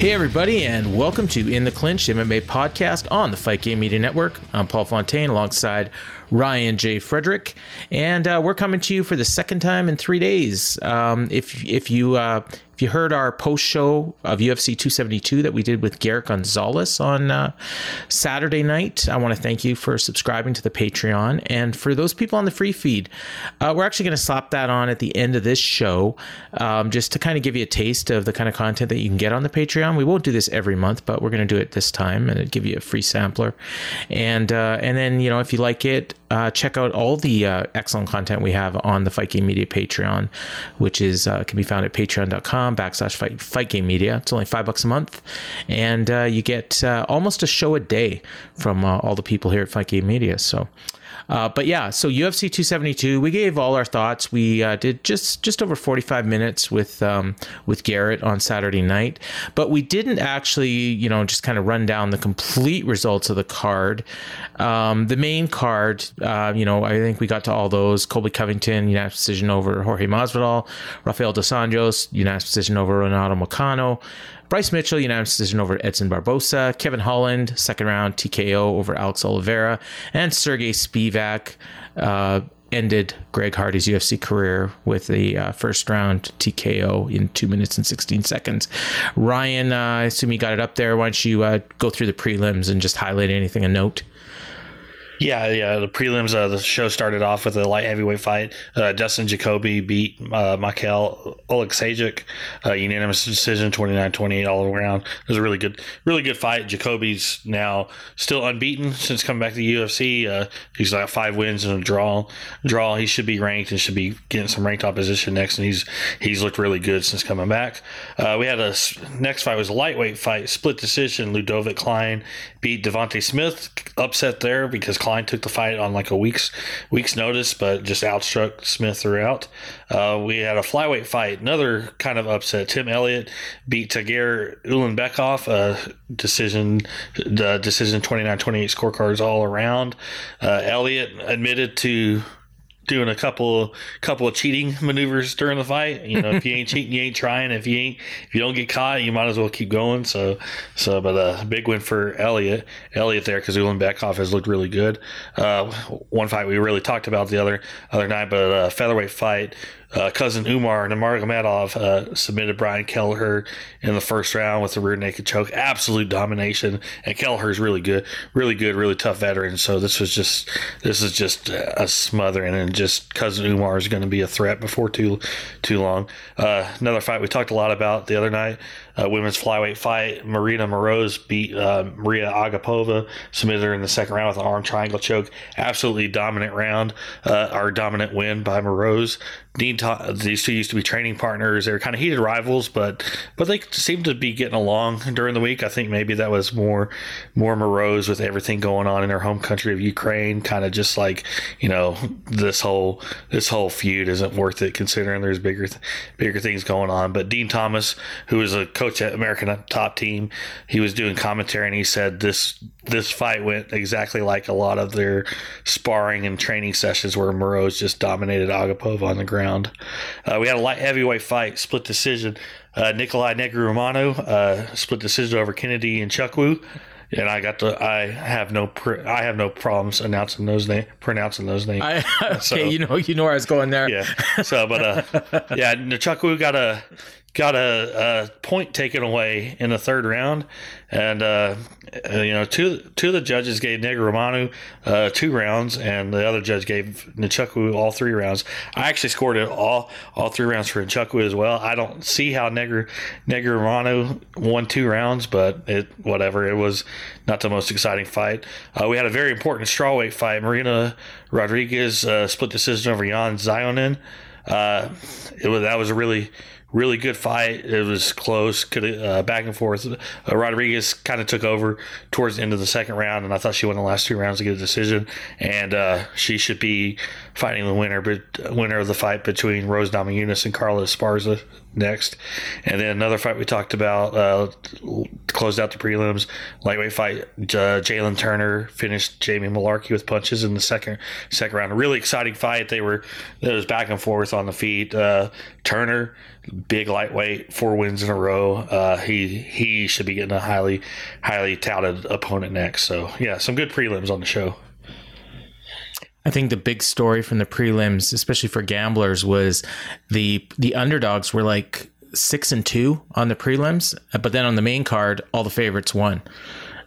Hey, everybody, and welcome to In the Clinch MMA podcast on the Fight Game Media Network. I'm Paul Fontaine alongside Ryan J. Frederick, and uh, we're coming to you for the second time in three days. Um, if if you uh, if you heard our post show of UFC 272 that we did with Garrett Gonzalez on uh, Saturday night, I want to thank you for subscribing to the Patreon. And for those people on the free feed, uh, we're actually going to slap that on at the end of this show um, just to kind of give you a taste of the kind of content that you can get on the Patreon. We won't do this every month, but we're going to do it this time and give you a free sampler. And, uh, and then, you know, if you like it, uh, check out all the uh, excellent content we have on the Fight Game Media Patreon, which is uh, can be found at patreon.com backslash fight, fight Game Media. It's only five bucks a month, and uh, you get uh, almost a show a day from uh, all the people here at Fight Game Media. So. Uh, but yeah, so UFC 272, we gave all our thoughts. We uh, did just just over 45 minutes with um, with Garrett on Saturday night, but we didn't actually, you know, just kind of run down the complete results of the card. Um, the main card, uh, you know, I think we got to all those. Colby Covington, unanimous decision over Jorge Masvidal. Rafael Dos Anjos, unanimous decision over Renato Moicano. Bryce Mitchell, unanimous decision over Edson Barbosa. Kevin Holland, second round TKO over Alex Oliveira. And Sergey Spivak uh, ended Greg Hardy's UFC career with the uh, first round TKO in two minutes and 16 seconds. Ryan, uh, I assume you got it up there. Why don't you uh, go through the prelims and just highlight anything of note? Yeah, yeah. The prelims, uh, the show started off with a light heavyweight fight. Uh, Dustin Jacoby beat uh, Michael Oleksiejczuk, uh, unanimous decision, 29-28 all around. It was a really good, really good fight. Jacoby's now still unbeaten since coming back to the UFC. Uh, he's got five wins and a draw. Draw. He should be ranked and should be getting some ranked opposition next. And he's he's looked really good since coming back. Uh, we had a next fight was a lightweight fight, split decision. Ludovic Klein beat Devonte Smith, upset there because. Klein Klein took the fight on like a week's week's notice, but just outstruck Smith throughout. Uh, we had a flyweight fight, another kind of upset. Tim Elliott beat Tagir Ulanbekov, a decision, the decision 29-28 scorecards all around. Uh, Elliott admitted to doing a couple couple of cheating maneuvers during the fight. You know, if you ain't cheating, you ain't trying. If you ain't if you don't get caught, you might as well keep going. So so, but a uh, big win for Elliot Elliot there because Ulanbekov has looked really good. Uh, one fight we really talked about the other other night, but a featherweight fight uh, cousin Umar Nurmagomedov uh, submitted Brian Kelleher in the first round with a rear naked choke. Absolute domination, and Kelleher's really good, really good, really tough veteran. So this was just this is just a smothering, and just cousin Umar is going to be a threat before too too long. Uh, another fight we talked a lot about the other night uh, women's flyweight fight. Marina Moroz beat uh, Maria Agapova, submitted her in the second round with an arm triangle choke. Absolutely dominant round, uh, our dominant win by Moroz. Dean, ta- these two used to be training partners. They were kind of heated rivals, but but they seemed to be getting along during the week. I think maybe that was more more Moroz with everything going on in her home country of Ukraine. Kind of just like you know this whole this whole feud isn't worth it considering there's bigger bigger things going on. But Dean Thomas, who is a coach at American Top Team, he was doing commentary and he said this this fight went exactly like a lot of their sparring and training sessions where Moroz just dominated Agapova on the ground. Uh, we had a light heavyweight fight, split decision. Uh, Nikolai Negumereanu, uh, split decision over Kennedy and Nzechukwu. And I got to. I have no. Pr- I have no problems announcing those names, pronouncing those names. I, okay, so, you know, you know where I was going there. Yeah. So, but uh, yeah, Nzechukwu got a got a, a, point taken away in the third round, and uh, uh, you know two two of the judges gave Negumereanu uh, two rounds, and the other judge gave Nzechukwu all three rounds. I actually scored it all all three rounds for Nzechukwu as well. I don't see how Neger Negumereanu won two rounds, but it whatever. It was not the most exciting fight. Uh, we had a very important strawweight fight. Marina Rodriguez uh, split decision over Yan Xiaonan. Uh, it was that was a really really good fight. It was close, could uh, back and forth. Uh, Rodriguez kind of took over towards the end of the second round, and I thought she won the last two rounds to get a decision. And uh, she should be fighting the winner, but winner of the fight between Rose Namajunas and Carla Esparza next, and then another fight we talked about uh, closed out the prelims. Lightweight fight. Jalen Turner finished Jamie Mullarkey with punches in the second second round. A really exciting fight. They were it was back and forth on the feet. Uh, Turner, big lightweight, four wins in a row. Uh, he he should be getting a highly highly touted opponent next. So yeah, some good prelims on the show. I think the big story from the prelims, especially for gamblers, was the the underdogs were like six and two on the prelims, but then on the main card, all the favorites won.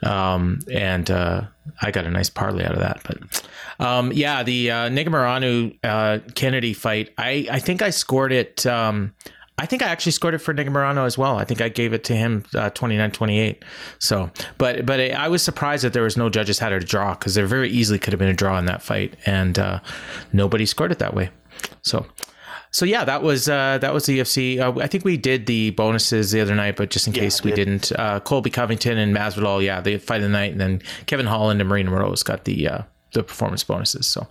Um, and uh, I got a nice parlay out of that. But um, yeah, the uh, Negumereanu uh, Kennedy fight, I, I think I scored it. Um, I think I actually scored it for Negumereanu as well. I think I gave it to him uh, 29-28. So, but but I was surprised that there was no judges had a draw because there very easily could have been a draw in that fight, and uh, nobody scored it that way. So, so yeah, that was uh, that was the UFC. Uh, I think we did the bonuses the other night, but just in yeah, case we did. not uh, Colby Covington and Masvidal, yeah, they fight of the night, and then Kevin Holland and Marina Rose got the uh, the performance bonuses. So,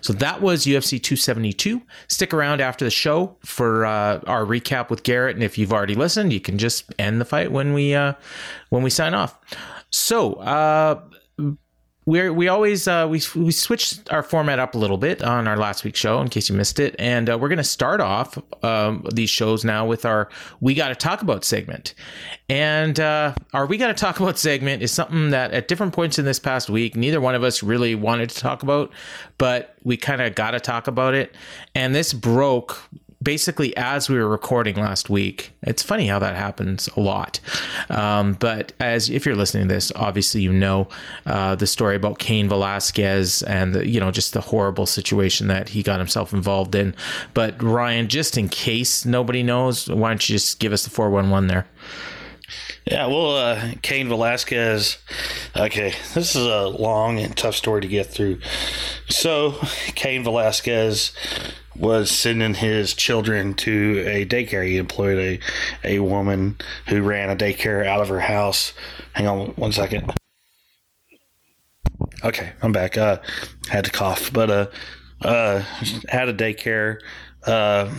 so that was UFC 272. Stick around after the show for uh, our recap with Garrett, and if you've already listened, you can just end the fight when we uh, when we sign off. So, uh, we we always uh, we we switched our format up a little bit on our last week's show in case you missed it, and uh, we're going to start off um, these shows now with our "We Got to Talk About" segment. And uh, our "We Got to Talk About" segment is something that at different points in this past week, neither one of us really wanted to talk about, but we kind of got to talk about it. And this broke basically as we were recording last week. It's funny how that happens a lot. Um, but as if you're listening to this, obviously you know uh, the story about Cain Velasquez and the, you know just the horrible situation that he got himself involved in. But Ryan, just in case nobody knows, why don't you just give us the four one one there? Yeah, well, uh, Cain Velasquez. Okay, this is a long and tough story to get through. So, Cain Velasquez was sending his children to a daycare. He employed a, a woman who ran a daycare out of her house. Hang on one second. Okay, I'm back. Uh, had to cough, but uh, uh, had a daycare. Uh,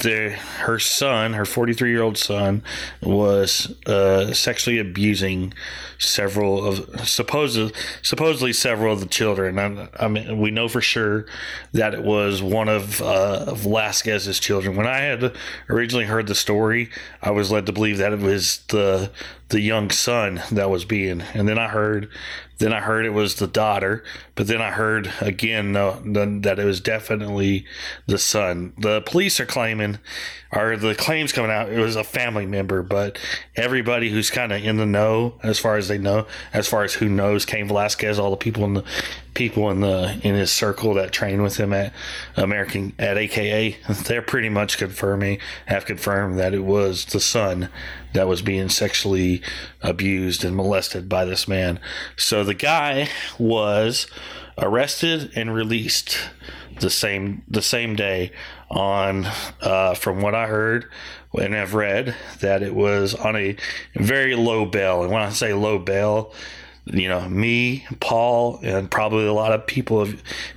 her son, her 43 year old son, was uh, sexually abusing several of supposedly supposedly several of the children. I, I, mean, we know for sure that it was one of, uh, of Velasquez's children. When I had originally heard the story, I was led to believe that it was the the young son that was being, and then I heard then I heard it was the daughter, but then I heard again no, that it was definitely the son. The police are claiming, or the claims coming out, it was a family member, but everybody who's kind of in the know, as far as they know, as far as who knows Cain Velasquez, all the people in the people in the in his circle that train with him at American at AKA, they're pretty much confirming have confirmed that it was the son that was being sexually abused and molested by this man. So the guy was arrested and released the same the same day on uh, from what I heard and have read that it was on a very low bail and when I say low bail you know me paul and probably a lot of people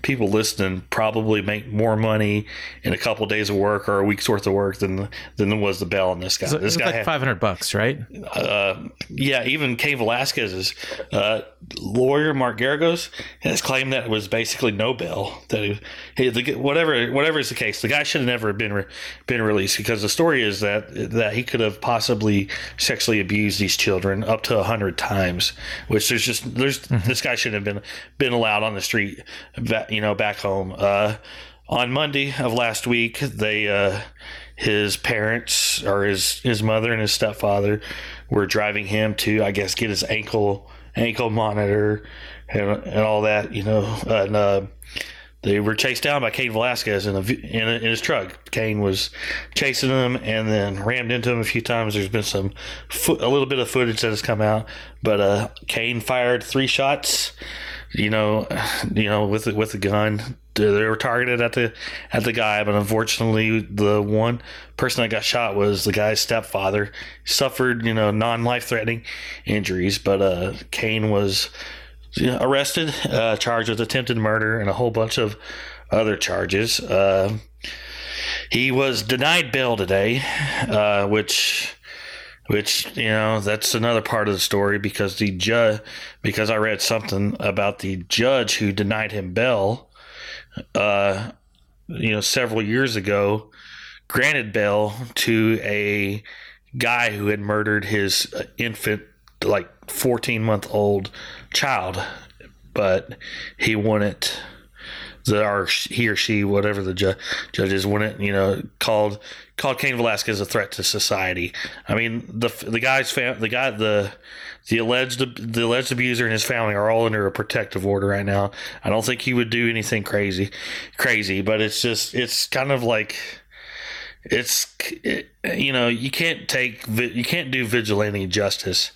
people listening probably make more money in a couple of days of work or a week's worth of work than than was the bell on this guy. So this guy like had, 500 bucks right? Uh, yeah even Cain velasquez's uh, lawyer mark Geragos has claimed that it was basically no bail that he, the, whatever whatever is the case the guy should have never been re, been released because the story is that that he could have possibly sexually abused these children up to 100 times which there's just there's mm-hmm. this guy shouldn't have been been allowed on the street, you know, back home. Uh, on Monday of last week, they uh, his parents or his his mother and his stepfather were driving him to, I guess, get his ankle ankle monitor and, and all that, you know, and uh, they were chased down by Cain Velasquez in, a, in, a, in, his truck. Cain was chasing them and then rammed into him a few times. There's been some fo- a little bit of footage that has come out, but uh, Cain fired three shots. You know, you know, with with the gun. They were targeted at the at the guy, but unfortunately, the one person that got shot was the guy's stepfather. He suffered, you know, non life threatening injuries, but uh, Cain was arrested, uh, charged with attempted murder and a whole bunch of other charges. Uh, he was denied bail today, uh, which which you know that's another part of the story because the judge because I read something about the judge who denied him bail uh you know several years ago granted bail to a guy who had murdered his infant like 14 month old child but he wouldn't the or he or she, whatever the ju- judges wouldn't, you know, called called Cain Velasquez a threat to society. I mean, the the guy's fam- the guy the the alleged the alleged abuser and his family are all under a protective order right now. I don't think he would do anything crazy, crazy, but it's just it's kind of like it's it, you know you can't take you can't do vigilante justice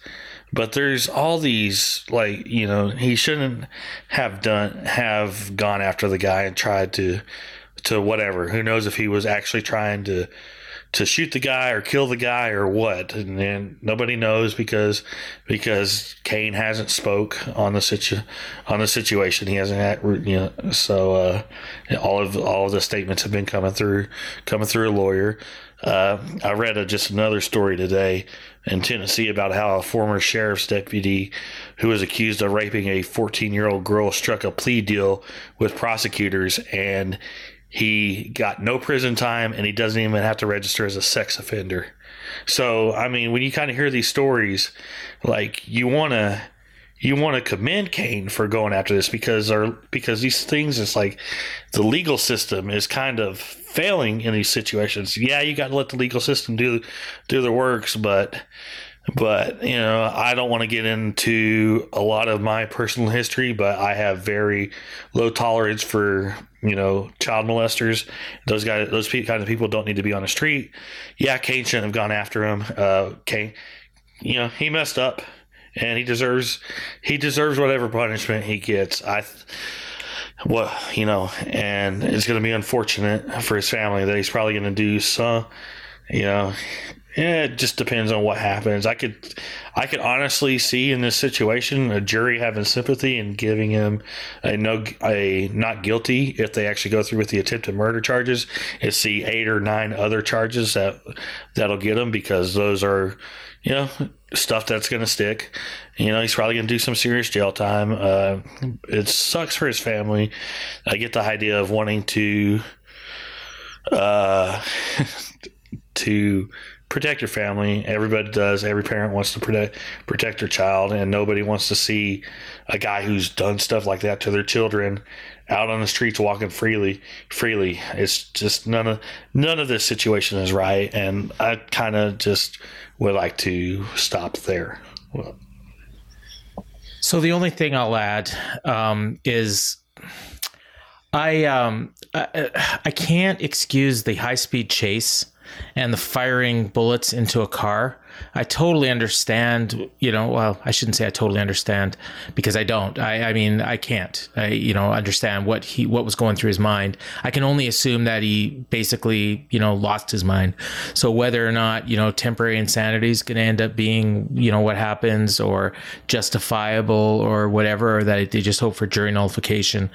but there's all these like you know he shouldn't have done have gone after the guy and tried to to whatever. Who knows if he was actually trying to to shoot the guy or kill the guy or what. And then nobody knows because because Cain hasn't spoke on the situ on the situation. He hasn't had you know so uh, all of all of the statements have been coming through coming through a lawyer. Uh, I read a, just another story today in Tennessee about how a former sheriff's deputy who was accused of raping a 14 year old girl struck a plea deal with prosecutors and he got no prison time and he doesn't even have to register as a sex offender. So, I mean, when you kind of hear these stories, like you want to you want to commend Cain for going after this because our because these things it's like the legal system is kind of failing in these situations. Yeah, you got to let the legal system do do the works, but but you know I don't want to get into a lot of my personal history, but I have very low tolerance for you know child molesters. Those guys, those kind of people don't need to be on the street. Yeah, Cain shouldn't have gone after him. Uh, Cain, you know, he messed up and he deserves he deserves whatever punishment he gets. I what you know, and it's going to be unfortunate for his family that he's probably going to do some, you know. Yeah, it just depends on what happens. I could, I could honestly see in this situation a jury having sympathy and giving him a no, a not guilty if they actually go through with the attempted murder charges. And see eight or nine other charges that that'll get him because those are, you know, stuff that's going to stick. You know, he's probably going to do some serious jail time. Uh, it sucks for his family. I get the idea of wanting to, uh, to protect your family. Everybody does. Every parent wants to protect protect their child, and nobody wants to see a guy who's done stuff like that to their children out on the streets walking freely. Freely, it's just none of none of this situation is right, and I kind of just would like to stop there. So the only thing I'll add um, is I, um, I I can't excuse the high speed chase and the firing bullets into a car I totally understand, you know, well, I shouldn't say I totally understand because I don't. I, I mean, I can't, I, you know, understand what he, what was going through his mind. I can only assume that he basically, you know, lost his mind. So whether or not, you know, temporary insanity is going to end up being, you know, what happens or justifiable or whatever, or that they just hope for jury nullification.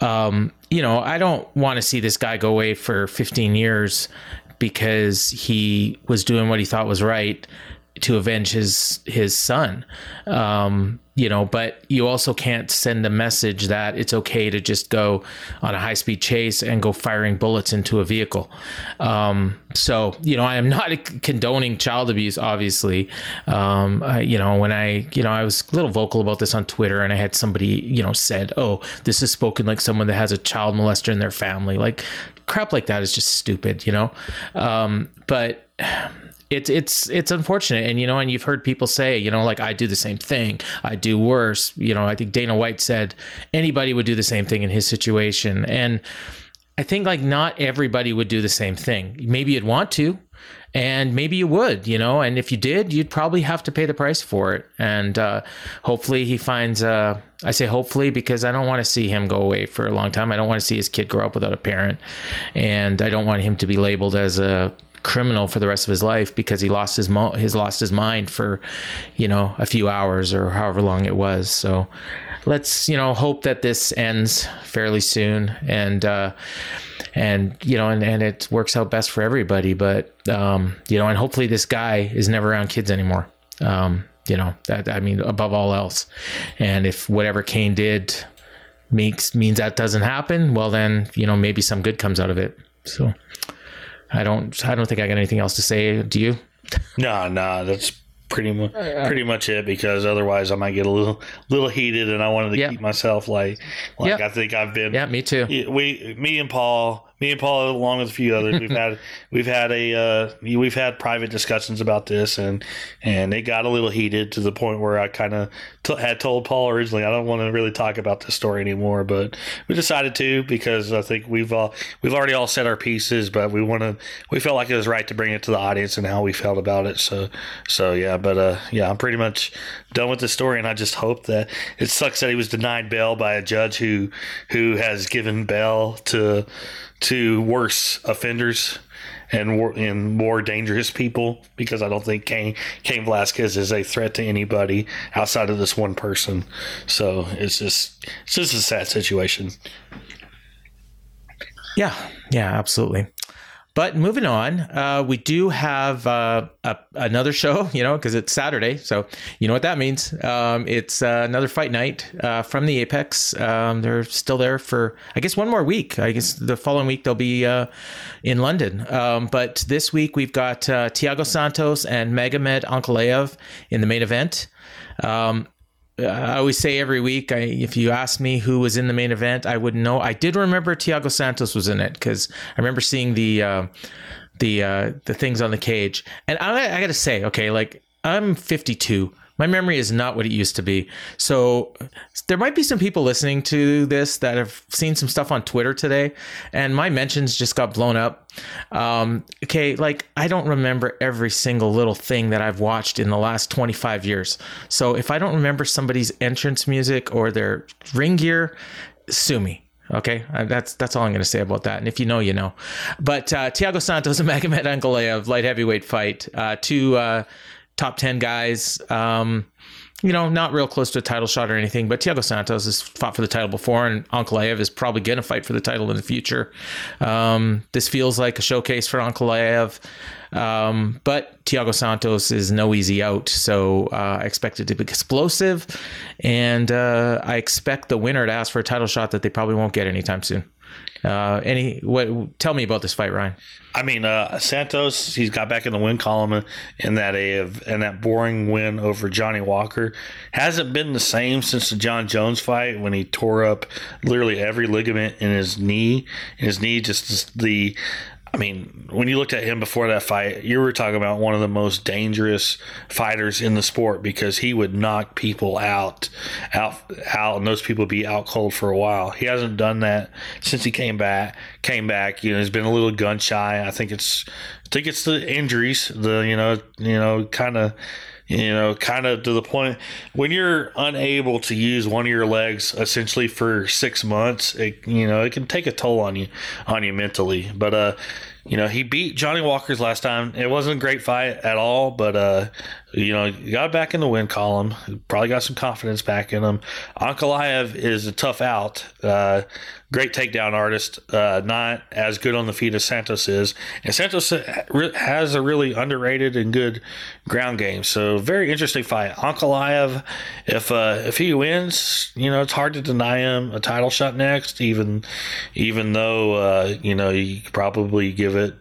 Um, you know, I don't want to see this guy go away for 15 years because he was doing what he thought was right to avenge his his son. Um, you know, but you also can't send a message that it's okay to just go on a high speed chase and go firing bullets into a vehicle. Um, so, you know, I am not condoning child abuse, obviously. Um, I, you know, when I, you know, I was a little vocal about this on Twitter and I had somebody, you know, said, oh, this is spoken like someone that has a child molester in their family. Like, crap like that is just stupid, you know? Um, but it's it's it's unfortunate. And you know and you've heard people say you know like i do the same thing. I do worse. You know i think dana white said anybody would do the same thing in his situation. And i think like not everybody would do the same thing. Maybe you'd want to and maybe you would, you know, and if you did, you'd probably have to pay the price for it. And uh, hopefully, he finds. Uh, I say hopefully because I don't want to see him go away for a long time. I don't want to see his kid grow up without a parent, and I don't want him to be labeled as a criminal for the rest of his life because he lost his mo- his lost his mind for, you know, a few hours or however long it was. So let's you know hope that this ends fairly soon and uh, and you know and, and it works out best for everybody. But um, you know, and hopefully this guy is never around kids anymore. Um, you know that I mean above all else, and if whatever Cain did makes means that doesn't happen, well then you know maybe some good comes out of it. So I don't I don't think I got anything else to say. Do you? No, no, that's pretty much oh, pretty much it because otherwise I might get a little little heated and I wanted to Yeah. keep myself like like Yeah. I think I've been Yeah, me too. we me and Paul me and Paul along with a few others we've had we've had a uh, we've had private discussions about this and and it got a little heated to the point where I kind of t- had told Paul originally I don't want to really talk about this story anymore but we decided to because I think we've all we've already all said our pieces but we want to we felt like it was right to bring it to the audience and how we felt about it so so yeah but uh yeah I'm pretty much done with the story and I just hope that it sucks that he was denied bail by a judge who who has given bail to to worse offenders and more, and more dangerous people because I don't think Cain Cain Velasquez is a threat to anybody outside of this one person. So it's just it's just a sad situation. Yeah, yeah, absolutely. But moving on, uh, we do have uh, a, another show, you know, because it's Saturday. So you know what that means. Um, it's uh, another fight night uh, from the Apex. Um, they're still there for, I guess, one more week. I guess the following week they'll be uh, in London. Um, but this week we've got uh, Thiago Santos and Magomed Ankalaev in the main event. Um, I always say every week, I, if you ask me who was in the main event, I wouldn't know. I did remember Thiago Santos was in it because I remember seeing the uh, the uh, the things on the cage, and I, I got to say, okay, like I'm 52. My memory is not what it used to be. So there might be some people listening to this that have seen some stuff on Twitter today, and my mentions just got blown up. Um, okay, like I don't remember every single little thing that I've watched in the last 25 years. So if I don't remember somebody's entrance music or their ring gear, sue me. Okay, that's that's all I'm going to say about that. And if you know, you know. But uh, Thiago Santos and Magomed Ankalaev light heavyweight fight. Uh, two uh, top ten guys. Um, you know, not real close to a title shot or anything, but Thiago Santos has fought for the title before, and Ankalaev is probably going to fight for the title in the future. Um, this feels like a showcase for Ankalaev, um, but Thiago Santos is no easy out, so uh, I expect it to be explosive, and uh, I expect the winner to ask for a title shot that they probably won't get anytime soon. Uh, any what? Tell me about this fight, Ryan. I mean, uh, Santos, he's got back in the win column in that a in that boring win over Johnny Walker. Hasn't been the same since the Jon Jones fight when he tore up literally every ligament in his knee. And his knee just the. I mean, when you looked at him before that fight, you were talking about one of the most dangerous fighters in the sport because he would knock people out, out, out, and those people would be out cold for a while. He hasn't done that since he came back. Came back, you know, he's been a little gun shy. I think it's, I think it's the injuries, the you know, you know, kind of you know, kind of to the point when you're unable to use one of your legs essentially for six months, it, you know, it can take a toll on you, on you mentally. But, uh, you know, he beat Johnny Walker's last time. It wasn't a great fight at all, but, uh, you know, got back in the win column. Probably got some confidence back in him. Ankalaev is a tough out. Uh, great takedown artist, uh, not as good on the feet as Santos is. And Santos has a really underrated and good ground game. So very interesting fight. Ankalaev, if uh, if he wins, you know it's hard to deny him a title shot next. Even even though uh, you know you probably give it.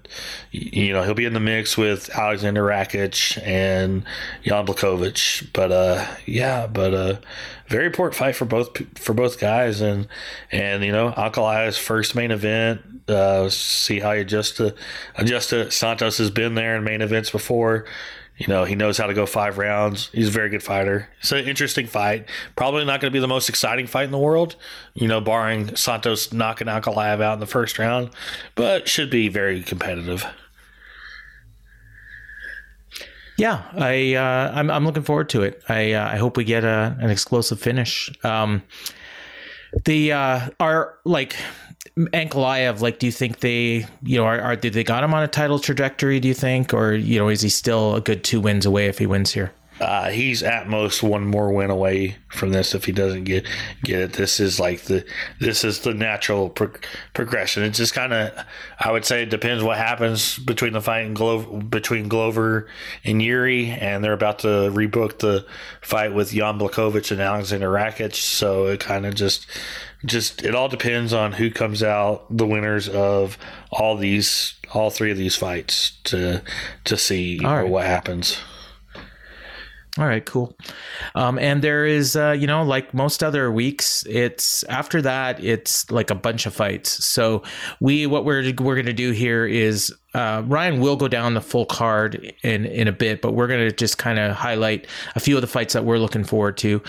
You know he'll be in the mix with Alexander Rakic and Jan Blachowicz. But uh, yeah, but uh, very important fight for both for both guys, and and you know Ankalaev's first main event. Uh, see how he adjusts to adjust to Santos has been there in main events before. You know, he knows how to go five rounds. He's a very good fighter. It's an interesting fight. Probably not going to be the most exciting fight in the world, you know, barring Santos knocking Ankalaev out in the first round, but should be very competitive. Yeah, I uh, I'm I'm looking forward to it. I uh, I hope we get a, an explosive finish. Um, the uh, are like Ankalaev. Like, do you think they you know are, are did they got him on a title trajectory? Do you think, or you know, is he still a good two wins away if he wins here? Uh, he's at most one more win away from this if he doesn't get get it. This is like the this is the natural pro- progression. It just kind of I would say it depends what happens between the fight and Glover between Glover and Yuri, and they're about to rebook the fight with Jan Blachowicz and Alexander Rakic. So it kind of just just it all depends on who comes out the winners of all these all three of these fights to to see right. what happens. All right, cool. Um, and there is, uh, you know, like most other weeks, it's after that, it's like a bunch of fights. So we, what we're we're gonna do here is uh, Ryan will go down the full card in in a bit, but we're gonna just kind of highlight a few of the fights that we're looking forward to.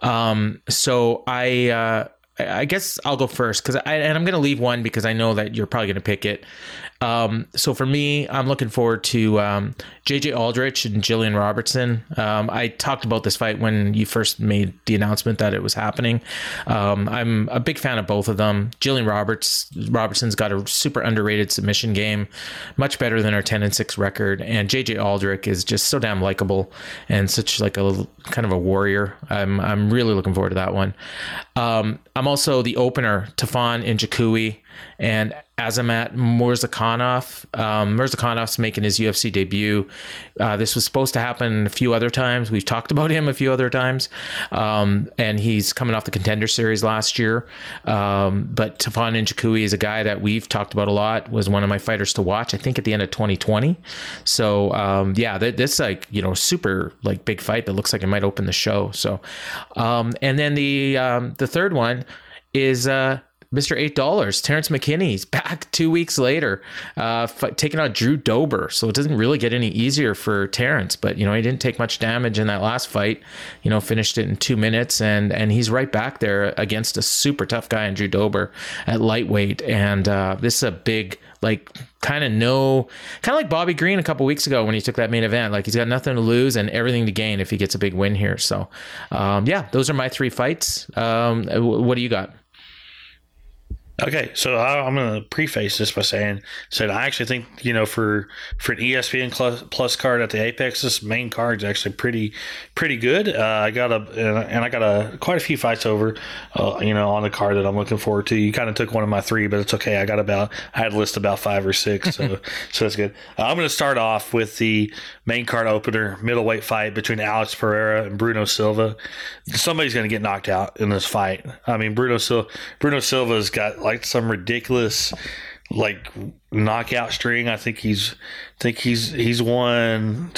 Um, so I. Uh, I guess I'll go first because I and I'm to leave one because I know that you're probably to pick it. Um, so for me, I'm looking forward to um, JJ Aldrich and Jillian Robertson. Um, I talked about this fight when you first made the announcement that it was happening. Um, I'm a big fan of both of them. Jillian Roberts Robertson's got a super underrated submission game, much better than her 10 and 6 record. And JJ Aldrich is just so damn likable and such like a kind of a warrior. I'm I'm really looking forward to that one. Um, I'm also the opener, Tafon Nchukwi and Azamat Murzakanov. Um, Murzakanov's making his UFC debut. Uh, this was supposed to happen a few other times. We've talked about him a few other times, um, and he's coming off the Contender Series last year. Um, but Tafon Nchukwi is a guy that we've talked about a lot. Was one of my fighters to watch. I think at the end of 2020. So um, yeah, this like you know super like big fight that looks like it might open the show. So, um, and then the um, the third one is. Uh, Mr. Eight Dollars, Terrance McKinney's back two weeks later, uh, f- taking out Drew Dober. So it doesn't really get any easier for Terrance, but you know he didn't take much damage in that last fight. You know, finished it in two minutes, and and he's right back there against a super tough guy in Drew Dober at lightweight. And uh, this is a big like kind of no kind of like Bobby Green a couple weeks ago when he took that main event. Like he's got nothing to lose and everything to gain if he gets a big win here. So um, yeah, those are my three fights. Um, what do you got? Okay, so I, am going to preface this by saying, said I actually think you know for for an ESPN plus card at the Apex, this main card is actually pretty pretty good. Uh, I got a and I got a quite a few fights over, uh, you know, on the card that I'm looking forward to. You kind of took one of my three, but it's okay. I got about I had a list about five or six, so so that's good. Uh, I'm going to start off with the main card opener, middleweight fight between Alex Pereira and Bruno Silva. Somebody's going to get knocked out in this fight. I mean, Bruno Silva Bruno Silva's got like some ridiculous like knockout string. I think he's I think he's he's won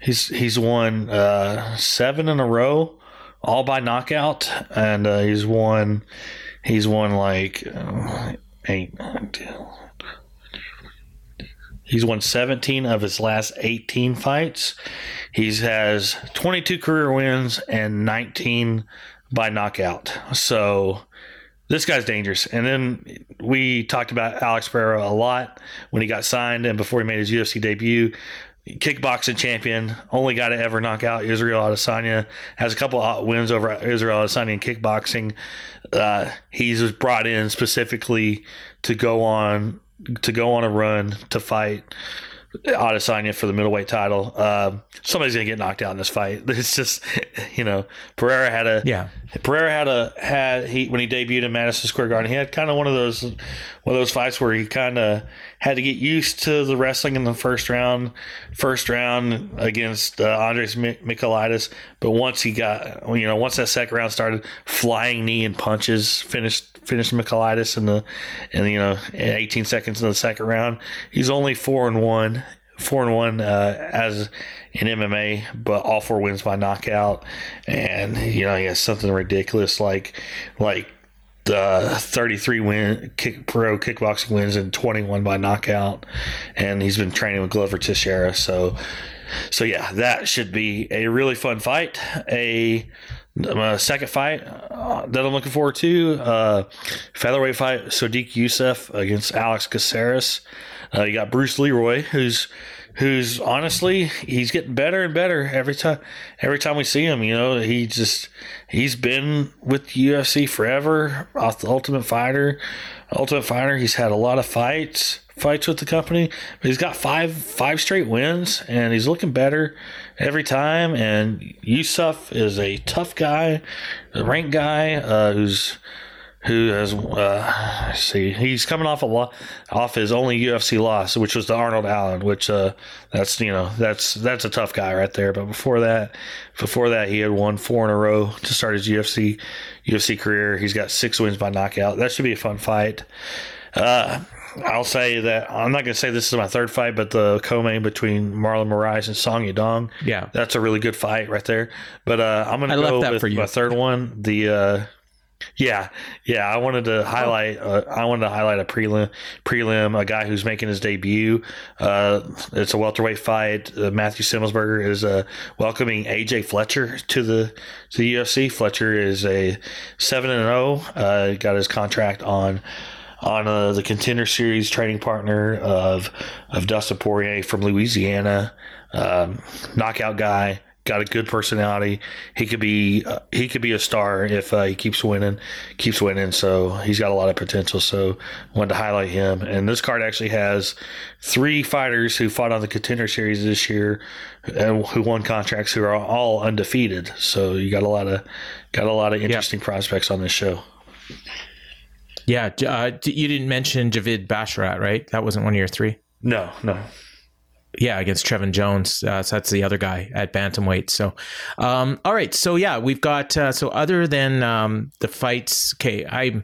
he's he's won uh, seven in a row, all by knockout, and uh, he's won he's won like uh, eight. He's won 17 of his last 18 fights. He has 22 career wins and 19 by knockout. So this guy's dangerous. And then we talked about Alex Pereira a lot when he got signed and before he made his UFC debut. Kickboxing champion, only guy to ever knock out Israel Adesanya. Has a couple of wins over Israel Adesanya in kickboxing. Uh, he's brought in specifically to go on to go on a run to fight Adesanya for the middleweight title. Uh, somebody's gonna get knocked out in this fight. It's just, you know, Pereira had a yeah. Pereira had a had he when he debuted in Madison Square Garden. He had kind of one of those one of those fights where he kind of had to get used to the wrestling in the first round, first round against uh, Andreas Michailidis. But once he got, you know, once that second round started, flying knee and punches finished finished Michailidis in the, and you know, 18 seconds in the second round. He's only four and one, four and one uh, as in MMA, but all four wins by knockout. And you know, he has something ridiculous like like the 33 win kick pro kickboxing wins and 21 by knockout. And he's been training with Glover Teixeira, so. So yeah, that should be a really fun fight. A uh, second fight uh, that I'm looking forward to uh, featherweight fight Sodiq Yusuff against Alex Caceres. Uh, you got Bruce Leroy, who's who's honestly he's getting better and better every time. Every time we see him, you know, he just he's been with UFC forever. Ultimate Fighter, Ultimate Fighter. He's had a lot of fights. fights with the company. But he's got five five straight wins, and he's looking better every time. And Yusuf is a tough guy, a ranked guy uh, who's who has uh, see he's coming off a lo- off his only UFC loss, which was to Arnold Allen, which uh, that's you know that's that's a tough guy right there. But before that, before that he had won four in a row to start his UFC UFC career. He's got six wins by knockout. That should be a fun fight. Uh, I'll say that I'm not going to say this is my third fight, but the co-main between Marlon Moraes and Song Yadong, Yeah. that's a really good fight right there. But uh, I'm going to go with for you. my third one. The uh, yeah, yeah. I wanted to highlight. Uh, I wanted to highlight a prelim. Prelim, a guy who's making his debut. Uh, it's a welterweight fight. Uh, Matthew Semelsberger is uh, welcoming AJ Fletcher to the to the UFC. Fletcher is a seven and zero. Uh, got his contract on on uh, the contender series training partner of of Dustin Poirier from Louisiana. Um, knockout guy, got a good personality. He could be uh, he could be a star if uh, he keeps winning, keeps winning. So he's got a lot of potential. So wanted to highlight him. And this card actually has three fighters who fought on the contender series this year and who won contracts who are all undefeated. So you got a lot of got a lot of interesting prospects on this show. Yeah. Uh, you didn't mention Javid Basharat, right? That wasn't one of your three. No, no. Yeah, against Trevin Jones. Uh, so that's the other guy at bantamweight. So, um, all right. So yeah, we've got. Uh, so other than um, the fights, okay, I.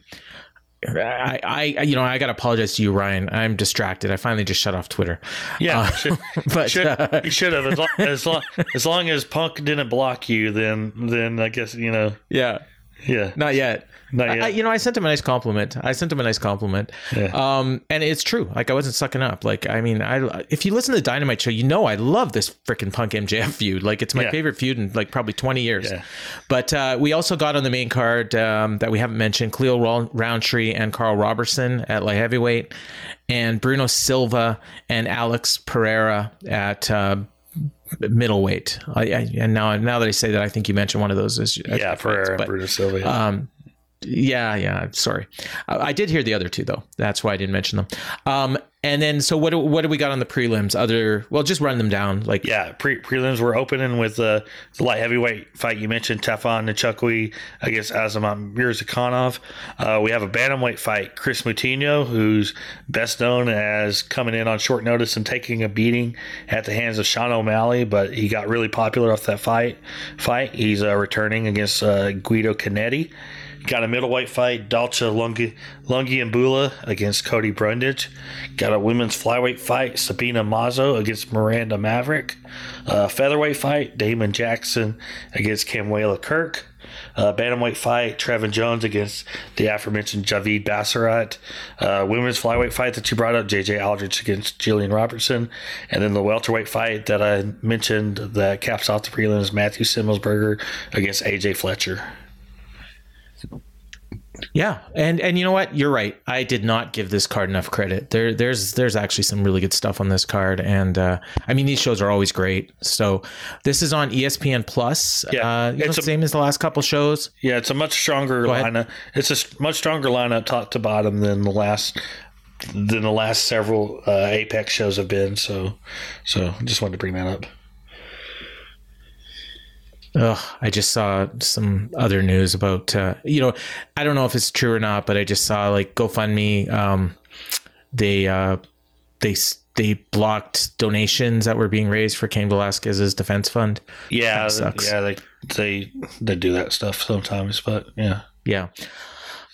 I, I, you know, I gotta apologize to you, Ryan. I'm distracted. I finally just shut off Twitter. Yeah, Uh, should, but, should, uh, you should have as long, as long as long as Punk didn't block you, then then I guess you know. Yeah, Yeah, not yet. I- you know, I sent him a nice compliment. I sent him a nice compliment. Yeah. Um, and it's true. Like I wasn't sucking up. Like I mean, I if you listen to the Dynamite show, you know I love this freaking Punk MJF feud. Like it's my Yeah. favorite feud in like probably twenty years. Yeah. But uh, we also got on the main card um, that we haven't mentioned: Khalil Rountree and Karl Roberson at light heavyweight, and Bruno Silva and Alex Pereira at. Uh, middleweight I, I, and now now that i say that i think you mentioned one of those as, yeah, Pereira and Bruno Silva. yeah. um, yeah, yeah. Sorry, I, I did hear the other two though. That's why I didn't mention them. Um, and then so what? Do, what do we got on the prelims? Other well, just run them down. Like yeah, pre- prelims were opening with uh, the light heavyweight fight you mentioned, Tafon Nchukwi against Azamat Murzakanov. Uh, we have a bantamweight fight, Chris Moutinho, who's best known as coming in on short notice and taking a beating at the hands of Sean O'Malley, but he got really popular off that fight. Fight, he's uh, returning against uh, Guido Canetti. Got a middleweight fight, Dalcha Lungi, Lungiambula against Cody Brundage. Got a women's flyweight fight, Sabina Mazo against Miranda Maverick. Uh, featherweight fight, Damon Jackson against Kamuela Kirk. Uh, bantamweight fight, Trevin Jones against the aforementioned Javid Basharat. Uh, women's flyweight fight that you brought up, JJ Aldrich against Jillian Robertson. And then the welterweight fight that I mentioned that caps off the prelims, Matthew Semelsberger against AJ Fletcher. Yeah, and and you know what? You're right. I did not give this card enough credit. There, there's there's actually some really good stuff on this card, and uh, I mean these shows are always great. So this is on ESPN Plus. Yeah, uh, it's a- same as the last couple shows. Yeah, it's a much stronger lineup. It's a much stronger lineup top to bottom than the last than the last several uh, Apex shows have been. So, so just wanted to bring that up. Ugh, I just saw some other news about uh, you know I don't know if it's true or not, but I just saw like GoFundMe. Um, they uh, they they blocked donations that were being raised for Cain Velasquez's defense fund. Yeah, sucks. yeah, they they they do that stuff sometimes, but yeah, Yeah.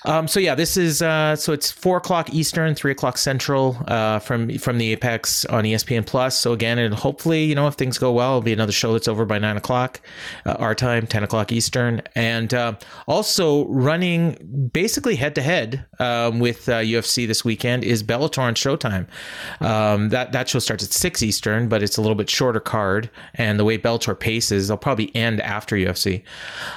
Um, so yeah, this is uh, so it's four o'clock Eastern, three o'clock Central uh, from from the Apex on ESPN Plus. So again, and hopefully, you know, if things go well, it'll be another show that's over by nine o'clock uh, our time, ten o'clock Eastern, and uh, also running basically head to head with uh, UFC this weekend is Bellator on Showtime. Um, that that show starts at six Eastern, but it's a little bit shorter card, and the way Bellator paces, they'll probably end after UFC.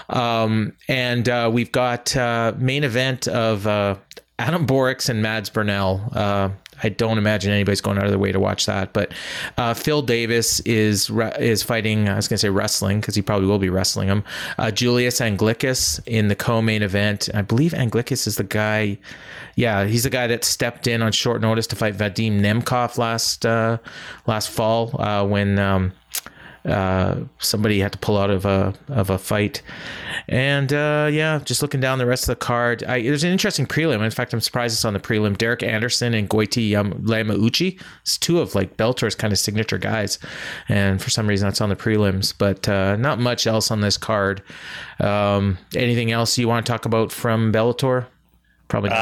Um, and uh, we've got uh, main event of uh, Adam Borics and Mads Burnell uh, I don't imagine anybody's going out of their way to watch that. But uh, Phil Davis is is fighting. I was going to say wrestling because he probably will be wrestling him. Uh, Julius Anglickas in the co-main event. I believe Anglickas is the guy. Yeah, he's the guy that stepped in on short notice to fight Vadim Nemkov last uh, last fall uh, when. Um, uh, somebody had to pull out of a of a fight, and uh, yeah, just looking down the rest of the card, I, there's an interesting prelim. In fact, I'm surprised it's on the prelim. Derek Anderson and Goiti um, Yamauchi. It's two of like Bellator's kind of signature guys, and for some reason that's on the prelims. But uh, not much else on this card. Um, anything else you want to talk about from Bellator? Probably not.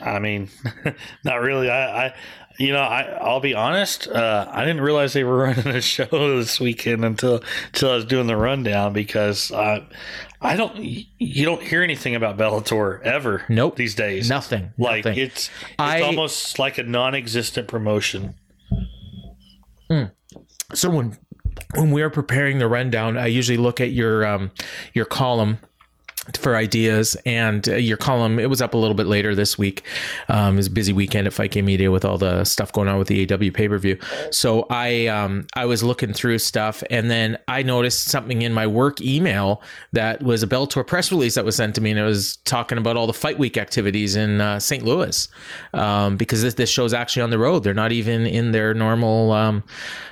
Uh, I mean, not really. I, I, you know, I, I'll be honest. Uh, I didn't realize they were running a show this weekend until until I was doing the rundown because I, I don't. You don't hear anything about Bellator ever. Nope. These days, Nothing. Like nothing. it's it's I- almost like a non-existent promotion. so when when we're preparing the rundown, I usually look at your um, your column for ideas and uh, your column it was up a little bit later this week. Um, it was a busy weekend at fight game media with all the stuff going on with the AEW pay-per-view. So i um, i was looking through stuff and then i noticed something in my work email that was a bellator press release that was sent to me and it was talking about all the fight week activities in uh, st louis. Um, because this, this show's actually on the road. They're not even in their normal um,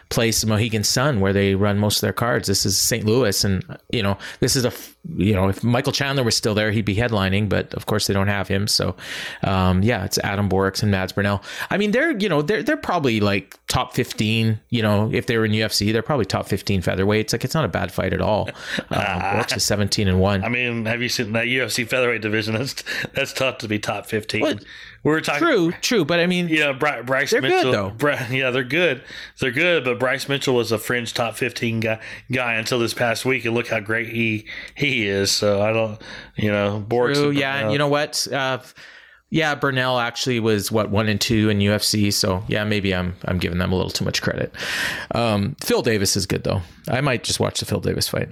place Mohegan Sun where they run most of their cards. This is St. Louis, and you know this is a you know if Michael Chandler was still there, he'd be headlining, but of course they don't have him. So um, yeah, it's Adam Borics and Mads Burnell. I mean they're you know they're they're probably like top fifteen. You know if they were in UFC, they're probably top fifteen featherweights. Like it's not a bad fight at all. Um, Borics is seventeen and one. I mean, have you seen that UFC featherweight division? That's that's tough to be top fifteen. Well, we were talking. True, true, but I mean Yeah, Bry- Bryce They're good, Mitchell. though. Bry- yeah, they're good. They're good, but Bryce Mitchell was a fringe top fifteen guy, guy until this past week, and look how great he he is. So I don't, you know, Borg. True, yeah, and you know what? Uh, yeah, Burnell actually was what one and two in UFC, so yeah, maybe I'm I'm giving them a little too much credit. Um, Phil Davis is good though. I might just watch the Phil Davis fight.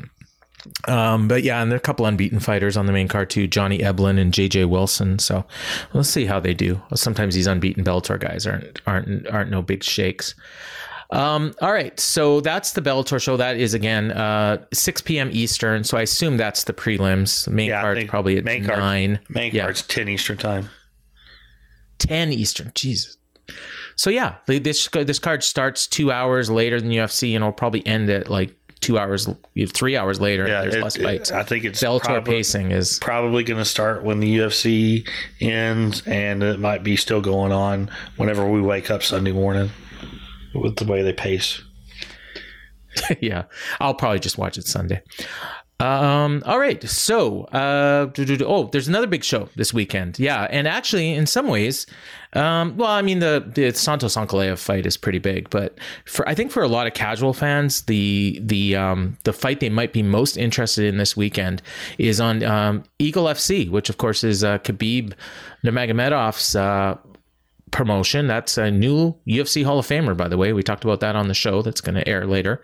Um, but yeah, and there are a couple unbeaten fighters on the main card too, Johnny Eblin and JJ Wilson. So let's see how they do. Sometimes these unbeaten Bellator guys aren't aren't aren't no big shakes. Um, all right, so that's the Bellator show. That is again uh, 6 p.m. Eastern. So I assume that's the prelims. Main Yeah, card's probably at main card- nine. main yeah. card's ten Eastern time. 10 Eastern. Jesus. So yeah, this this card starts two hours later than UFC, and it'll probably end at like two hours, three hours later. Yeah, there's it- less it- I think it's Bellator probably, pacing is probably going to start when the UFC ends, and it might be still going on whenever we wake up Sunday morning with the way they pace. yeah. I'll probably just watch it Sunday. Um. All right. So, uh, oh, there's another big show this weekend. Yeah, and actually, in some ways, um, well, I mean, the the Santos Ankalaev fight is pretty big, but for I think for a lot of casual fans, the the um the fight they might be most interested in this weekend is on um, Eagle FC, which of course is uh, Khabib Nurmagomedov's uh, promotion. That's a new UFC Hall of Famer, by the way. We talked about that on the show. That's going to air later.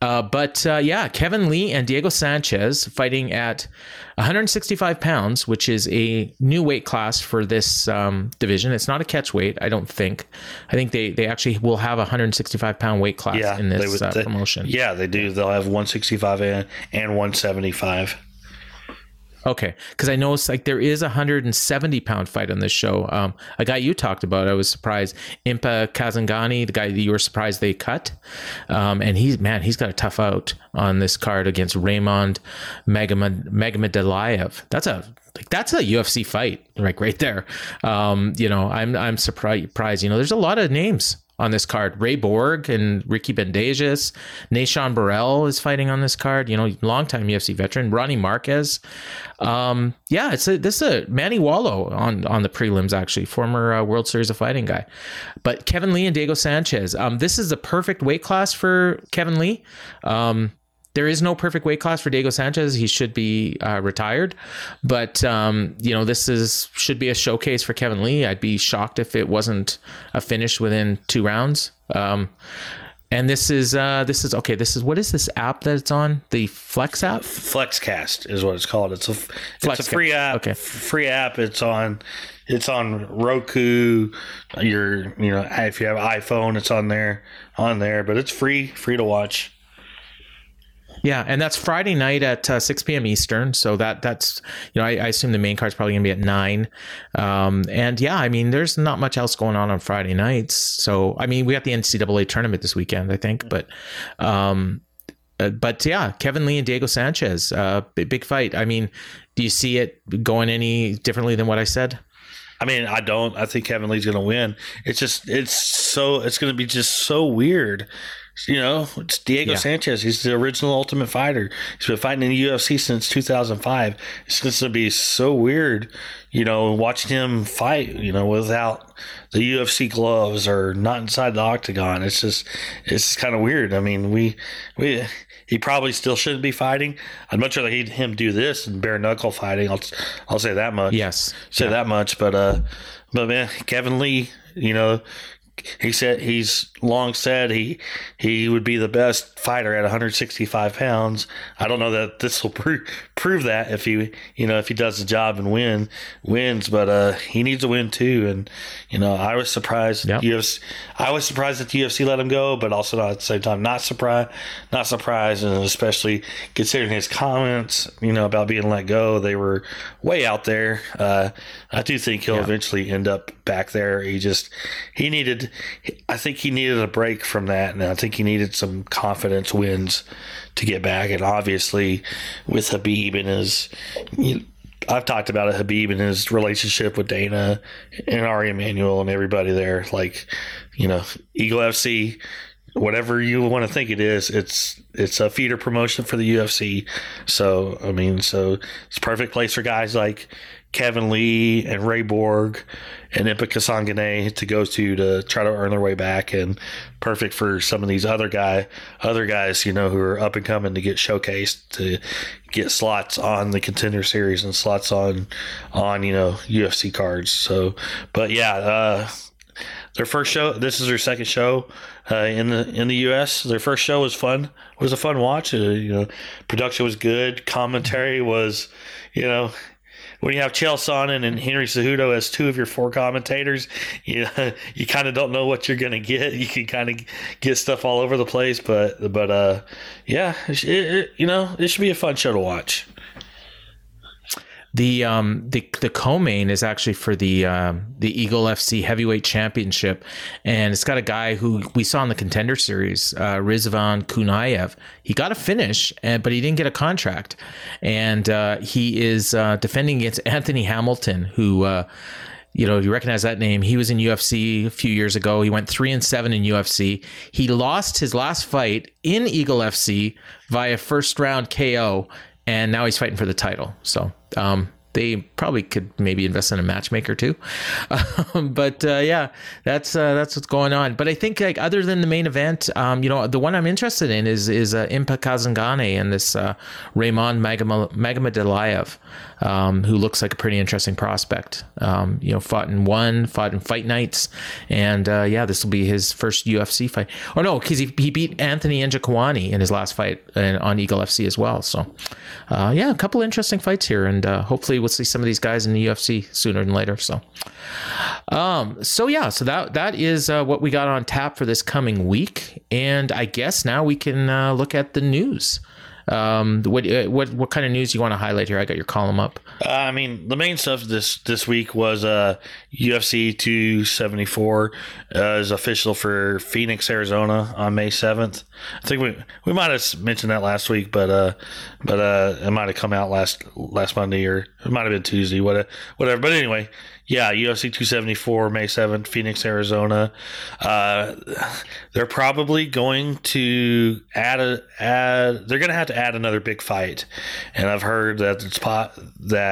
Uh, but uh, yeah, Kevin Lee and Diego Sanchez fighting at 165 pounds, which is a new weight class for this um, division. It's not a catch weight, I don't think. I think they they actually will have a 165 pound weight class Yeah, in they this would- uh, they- promotion. Yeah, they do. They'll have 165 and, and 175. Okay, because I know it's like there is a hundred and seventy pound fight on this show. Um, a guy you talked about, I was surprised. Impa Kasanganay, the guy that you were surprised they cut, um, and he's man, he's got a tough out on this card against Raymond Magomedaliev. That's a like that's a UFC fight, like right there. Um, you know, I'm I'm surprised. You know, there's a lot of names on this card. Ray Borg and Ricky Bandejas. Nah-Shon Burrell is fighting on this card. You know, longtime UFC veteran. Ronnie Marquez. Um, yeah, it's a this is a Manny Wallow on on the prelims actually, former uh, World Series of Fighting guy. But Kevin Lee and Diego Sanchez. Um, this is the perfect weight class for Kevin Lee. Um, there is no perfect weight class for Diego Sanchez. He should be uh, retired, but um, you know this is should be a showcase for Kevin Lee. I'd be shocked if it wasn't a finish within two rounds. Um, And this is uh this is okay. This is what is this app that it's on? The Flex app. Flexcast is what it's called. It's a it's Flexcast. a free app. Okay. free app. It's on it's on Roku. Your you know if you have iPhone, it's on there on there. But it's free free to watch. Yeah, and that's Friday night at uh, 6 p.m. Eastern. So that that's you know I, I assume the main card's probably gonna be at nine. Um, and yeah, I mean there's not much else going on on Friday nights. So I mean we got the NCAA tournament this weekend, I think, but um, uh, but yeah, Kevin Lee and Diego Sanchez, uh, big, big fight. I mean, do you see it going any differently than what I said? I mean, I don't. I think Kevin Lee's going to win. It's just, it's so, it's going to be just so weird. You know, it's Diego Yeah. Sanchez. He's the original Ultimate Fighter. He's been fighting in the UFC since 2005. It's going to be so weird, you know, watching him fight, you know, without the UFC gloves or not inside the octagon. It's just, it's kind of weird. I mean, we, we, he probably still shouldn't be fighting. I'd much rather he'd, him do this and bare knuckle fighting. I'll, I'll say that much Yes. say that much. But uh, but man, Kevin Lee, you know, he said he's long said he he would be the best fighter at 165 pounds. I don't know that this will prove prove that if he you know if he does the job and win wins, but uh, he needs to win too. And you know, I was surprised. Yep. UFC, I was surprised that the UFC let him go, but also not at the same time not surprised, not surprised, and especially considering his comments, you know, about being let go, they were way out there. Uh, I do think he'll eventually end up back there. He just he needed, I think he needed a break from that, and I think he needed some confidence wins to get back. And obviously, with Habib and his. You, I've talked about it, Habib and his relationship with Dana and Ari Emanuel and everybody there. Like, you know, Eagle FC, whatever you want to think it is, it's it's a feeder promotion for the UFC. So I mean, so it's perfect place for guys like Kevin Lee and Ray Borg and Impa Kasanganay to go to to try to earn their way back, and perfect for some of these other guy other guys you know who are up and coming to get showcased to get slots on the contender series and slots on on you know UFC cards. So, but yeah. uh their first show. This is their second show uh, in the in the U.S. Their first show was fun. It was a fun watch. Uh, you know, production was good. Commentary was, you know, when you have Chael Sonnen and Henry Cejudo as two of your four commentators, you you kind of don't know what you're gonna get. You can kind of get stuff all over the place, but but uh, yeah, it, it, you know, it should be a fun show to watch. The um the the co-main is actually for the um the Eagle FC Heavyweight Championship, and it's got a guy who we saw in the Contender Series, uh, Rizvan Kuniev. He got a finish, and but he didn't get a contract, and uh, he is uh, defending against Anthony Hamilton, who. Uh, you know, you recognize that name. He was in UFC a few years ago. He went three and seven in UFC. He lost his last fight in Eagle FC via first round KO, and now he's fighting for the title. So um, they probably could maybe invest in a matchmaker too. Um, but uh, yeah, that's uh, that's what's going on. But I think like other than the main event, um, you know, the one I'm interested in is is uh, Impa Kasanganay and this uh, Raymond Magomedaliev, um, who looks like a pretty interesting prospect. Um, you know, fought in one, fought in fight nights, and uh, yeah, this will be his first UFC fight. Oh no, because he, he beat Tafon Nchukwi in his last fight uh, on Eagle FC as well. So uh, yeah, a couple interesting fights here, and uh, hopefully we'll see some of these guys in the UFC sooner than later. So. Um, so yeah, so that that is uh, what we got on tap for this coming week, and I guess now we can uh, look at the news. Um, what uh, what what kind of news you want to highlight here? I got your column up. Uh, I mean, the main stuff this this week was uh, UFC 274 uh, is official for Phoenix, Arizona on May 7th. I think we we might have mentioned that last week, but uh, but uh, it might have come out last last Monday or it might have been Tuesday, whatever. Whatever. But anyway, yeah, UFC 274 May 7th, Phoenix, Arizona. Uh, they're probably going to add a add. They're going to have to add another big fight, and I've heard that it's pot that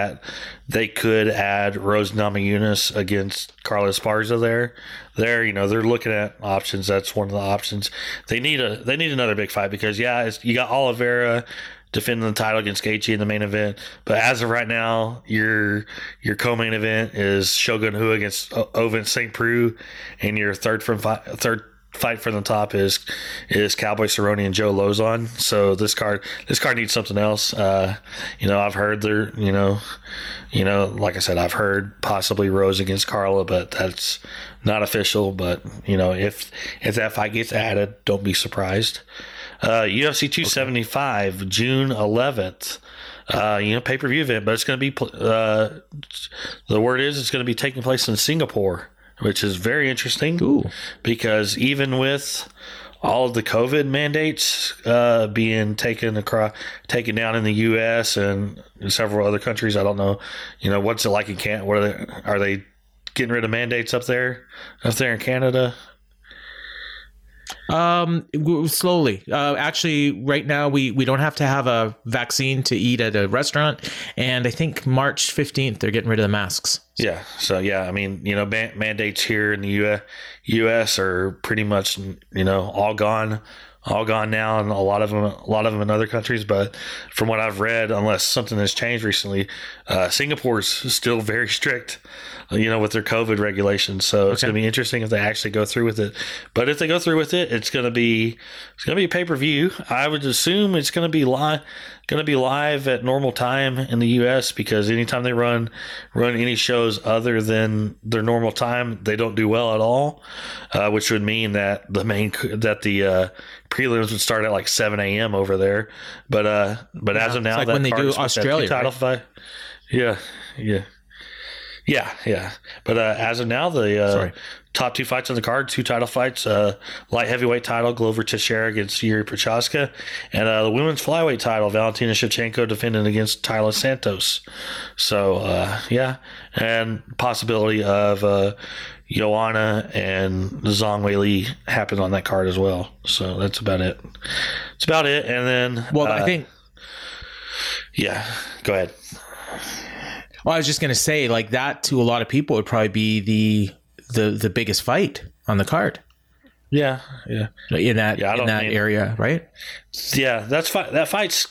they could add Rose Namajunas against Carla Esparza there. There, you know, they're looking at options. That's one of the options. They need a they need another big fight because yeah, you got Oliveira defending the title against Gaethje in the main event. But as of right now, your your co-main event is Shogun Rua against O- Ovince St. Preux, and your third from fi- third fight for the top is is Cowboy Cerrone and Joe Lauzon. So this card this card needs something else. Uh, you know, I've heard there. You know, you know, like I said, I've heard possibly Rose against Carla, but that's not official. But you know, if if that fight gets added, don't be surprised. Uh, UFC 275, okay. June 11th. Uh, you know, pay per view event, but it's going to be. Uh, the word is it's going to be taking place in Singapore which is very interesting. Ooh. Because even with all of the COVID mandates uh, being taken across, taken down in the U.S. and several other countries, I don't know. You know, what's it like in Canada? What are they, are they getting rid of mandates up there, up there in Canada? Um, slowly. Uh, actually, right now we we don't have to have a vaccine to eat at a restaurant, and I think March fifteenth they're getting rid of the masks. Yeah. So yeah, I mean, you know, man- mandates here in the U.S. U.S. are pretty much you know all gone all gone now, and a lot of them, a lot of them in other countries. But from what I've read, unless something has changed recently, uh, Singapore's still very strict, you know, with their COVID regulations. So okay. it's going to be interesting if they actually go through with it. But if they go through with it, it's going to be it's going to be pay per view. I would assume it's going to be live going to be live at normal time in the U.S. because anytime they run run any shows other than their normal time, they don't do well at all. Uh, which would mean that the main that the uh, prelims would start at like 7 a.m. over there. But uh, but yeah, as of now, like when they do Australia title right? fight, yeah, yeah. Yeah, yeah. But uh, as of now, the uh, top two fights on the card, two title fights, uh, light heavyweight title, Glover Teixeira against Jiri Prochazka, and uh, the women's flyweight title, Valentina Shevchenko defending against Taila Santos. So, uh, yeah, and possibility of uh, Joanna and Zhang Weili happen on that card as well. So that's about it. It's about it. And then, well, I think, yeah, go ahead. Well, I was just going to say, like that to a lot of people would probably be the the the biggest fight on the card. Yeah, yeah. In that yeah, in that mean, area, right? Yeah, that's fi- that fight's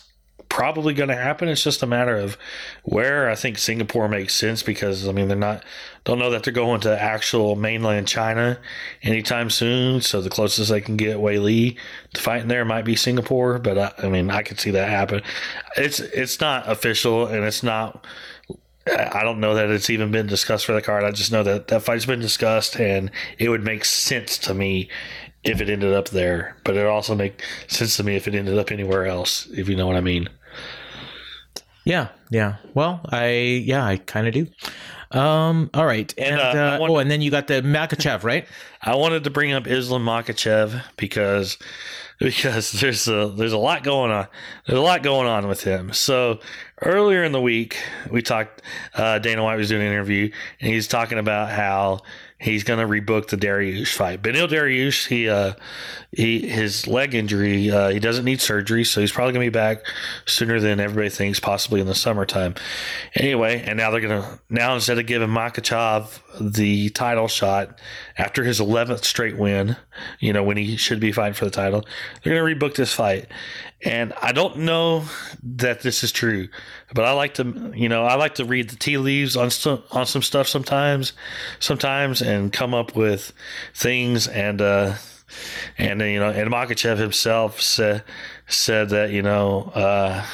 probably going to happen. It's just a matter of where. I think Singapore makes sense because I mean they're not don't know that they're going to actual mainland China anytime soon. So the closest they can get Weili to fighting there might be Singapore. But I, I mean I could see that happen. It's it's not official and it's not I don't know that it's even been discussed for the card. I just know that that fight's been discussed, and it would make sense to me if it ended up there. But it also make sense to me if it ended up anywhere else, if you know what I mean. Yeah, yeah. Well, I yeah, I kind of do. Um, all right, and, and uh, uh, wanted, oh, and then you got the Makhachev, right? I wanted to bring up Islam Makhachev because because there's a there's a lot going on. There's a lot going on with him. So earlier in the week, we talked. Uh, Dana White was doing an interview, and he's talking about how he's going to rebook the Dariush fight. Beneil Dariush, he uh, he his leg injury, uh, he doesn't need surgery, so he's probably going to be back sooner than everybody thinks, possibly in the summertime. Anyway, and now they're going to now instead of giving Makhachev the title shot after his 11th straight win, you know when he should be fighting for the title, they're going to rebook this fight. And I don't know that this is true, but I like to, you know, I like to read the tea leaves on some on some stuff sometimes, sometimes, and come up with things. And uh, and you know, and Makhachev himself said said that you know uh,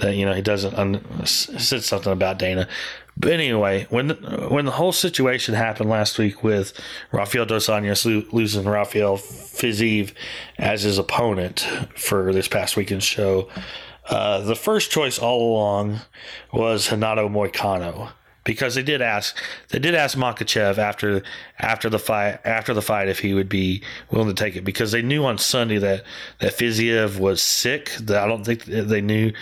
that you know he doesn't un- said something about Dana. But anyway, when when the whole situation happened last week with Rafael dos Anjos lo- losing Rafael Fiziev as his opponent for this past weekend's show, uh, the first choice all along was Renato Moicano because they did ask they did ask Makhachev after after the fight after the fight if he would be willing to take it because they knew on Sunday that that Fiziev was sick. I don't think they knew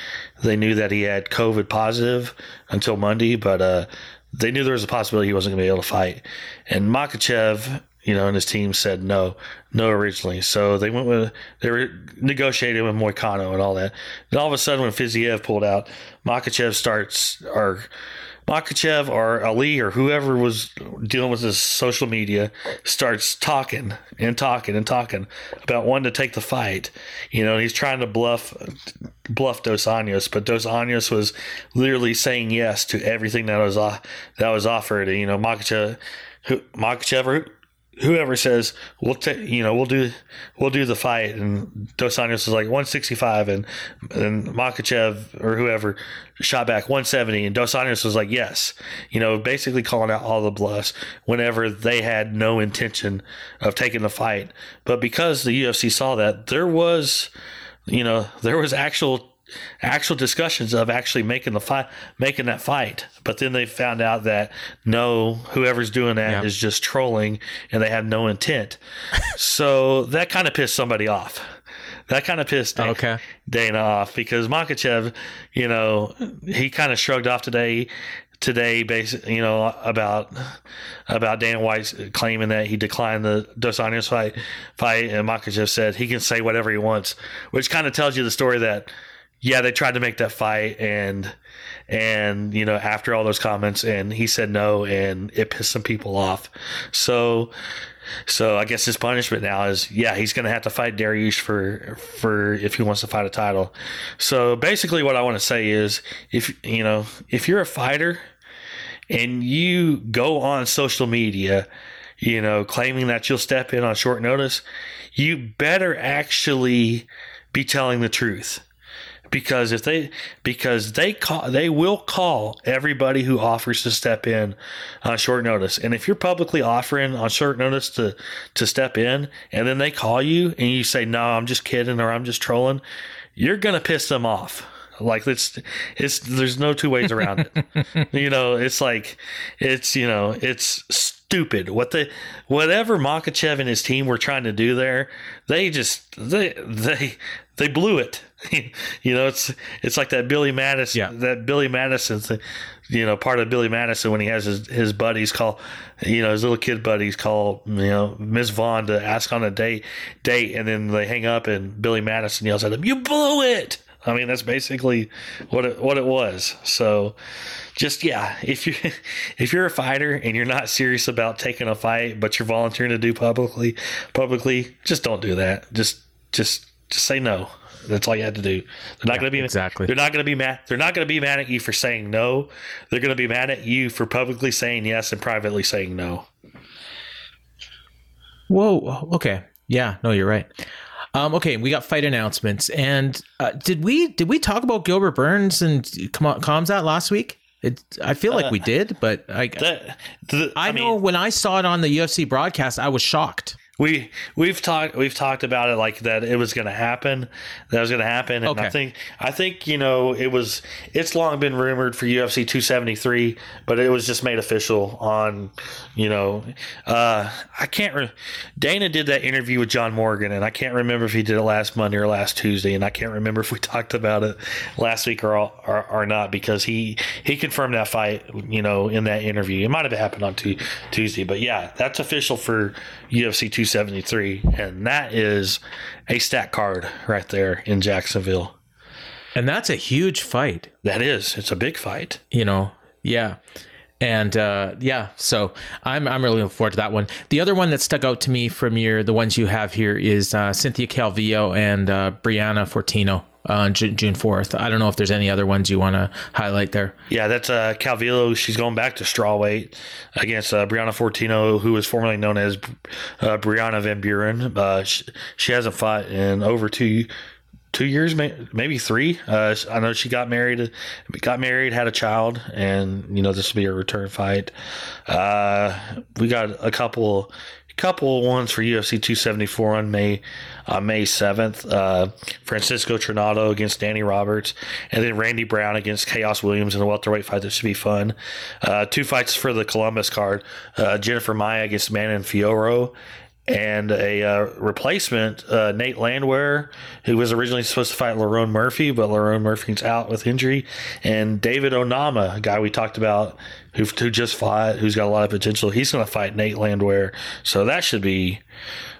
they knew that he had COVID positive until Monday, but uh, they knew there was a possibility he wasn't going to be able to fight. And Makhachev, you know, and his team said no, no originally. So they went with they were negotiating with Moicano and all that. And all of a sudden, when Fiziev pulled out, Makhachev starts or Makhachev or Ali or whoever was dealing with his social media starts talking and talking and talking about wanting to take the fight. You know, he's trying to bluff bluff Dos Anjos, but Dos Anjos was literally saying yes to everything that was that was offered. And, You know, Makhachev, who, Makhachev whoever says we'll take you know we'll do we'll do the fight. And Dos Anjos was like 165 and and Makhachev or whoever shot back 170 and Dos Anjos was like yes you know basically calling out all the bluffs whenever they had no intention of taking the fight. But because the UFC saw that there was you know there was actual actual discussions of actually making the fight, making that fight. But then they found out that no, whoever's doing that yeah. is just trolling, and they have no intent. so that kind of pissed somebody off. That kind of pissed Dana, okay. Dana off because Makhachev, you know, he kind of shrugged off today today, basically, you know, about about Dan White claiming that he declined the Dos Anjos fight. Fight, and Makhachev said he can say whatever he wants, which kind of tells you the story that yeah, they tried to make that fight and and you know after all those comments and he said no and it pissed some people off. So so I guess his punishment now is yeah, he's to have to fight Dariush for for if he wants to fight a title. So basically what I want to say is if you know, if you're a fighter and you go on social media, you know, claiming that you'll step in on short notice, you better actually be telling the truth because if they because they call they will call everybody who offers to step in on short notice. And if you're publicly offering on short notice to to step in and then they call you and you say no i'm just kidding or i'm just trolling you're gonna piss them off. Like it's it's there's no two ways around it. You know it's like it's you know it's stupid. What the whatever Makhachev and his team were trying to do there they just they they they blew it you know, it's it's like that Billy Madison, yeah. that Billy Madison thing. You know, part of Billy Madison when he has his, his buddies call, you know, his little kid buddies call, you know, Miss Vaughn to ask on a date, date, and then they hang up, and Billy Madison yells at him, "You blew it!" I mean, that's basically what it, what it was. So, just yeah, if you if you're a fighter and you're not serious about taking a fight, but you're volunteering to do publicly, publicly, just don't do that. Just just just say no. That's all you had to do. They're not yeah, going to be exactly. They're not going to be mad. They're not going to be mad at you for saying no. They're going to be mad at you for publicly saying yes and privately saying no. Whoa. Okay. Yeah. No, you're right. Um, okay, we got fight announcements, and uh, did we did we talk about Gilbert Burns and Khamzat last week? It, I feel like uh, we did, but I the, the, I, I mean, know when I saw it on the UFC broadcast, I was shocked we we've talked we've talked about it like that it was going to happen that was going to happen and okay. I think I think you know it was it's long been rumored for UFC 273 but it was just made official on you know uh, I can't re- Dana did that interview with John Morgan and I can't remember if he did it last Monday or last Tuesday and I can't remember if we talked about it last week or or, or not because he he confirmed that fight you know in that interview it might have happened on t- Tuesday but yeah that's official for UFC 273, and that is a stat card right there in Jacksonville. And that's a huge fight. That is. It's a big fight. You know, yeah. And uh, yeah, so I'm I'm really looking forward to that one. The other one that stuck out to me from your the ones you have here is uh, Cynthia Calvillo and uh, Brianna Fortino on June 4th. I don't know if there's any other ones you want to highlight there. Yeah, that's uh, Calvillo. She's going back to strawweight against uh, Brianna Fortino, who was formerly known as uh, Brianna Van Buren. Uh, she, she, hasn't fought in over two two years, maybe three. Uh, I know she got married, got married, had a child, and you know this will be a return fight. Uh, we got a couple couple ones for UFC 274 on May uh, May 7th. Uh, Francisco Trinaldo against Danny Roberts, and then Randy Brown against Khaos Williams in a welterweight fight that should be fun. Uh, two fights for the Columbus card: uh, Jennifer Maia against Manon Fiorot, and a uh, replacement, uh, Nate Landwehr, who was originally supposed to fight Lerone Murphy, but Lerone Murphy's out with injury, and David Onama, a guy we talked about who, who just fought, who's got a lot of potential. He's going to fight Nate Landwehr, so that should be,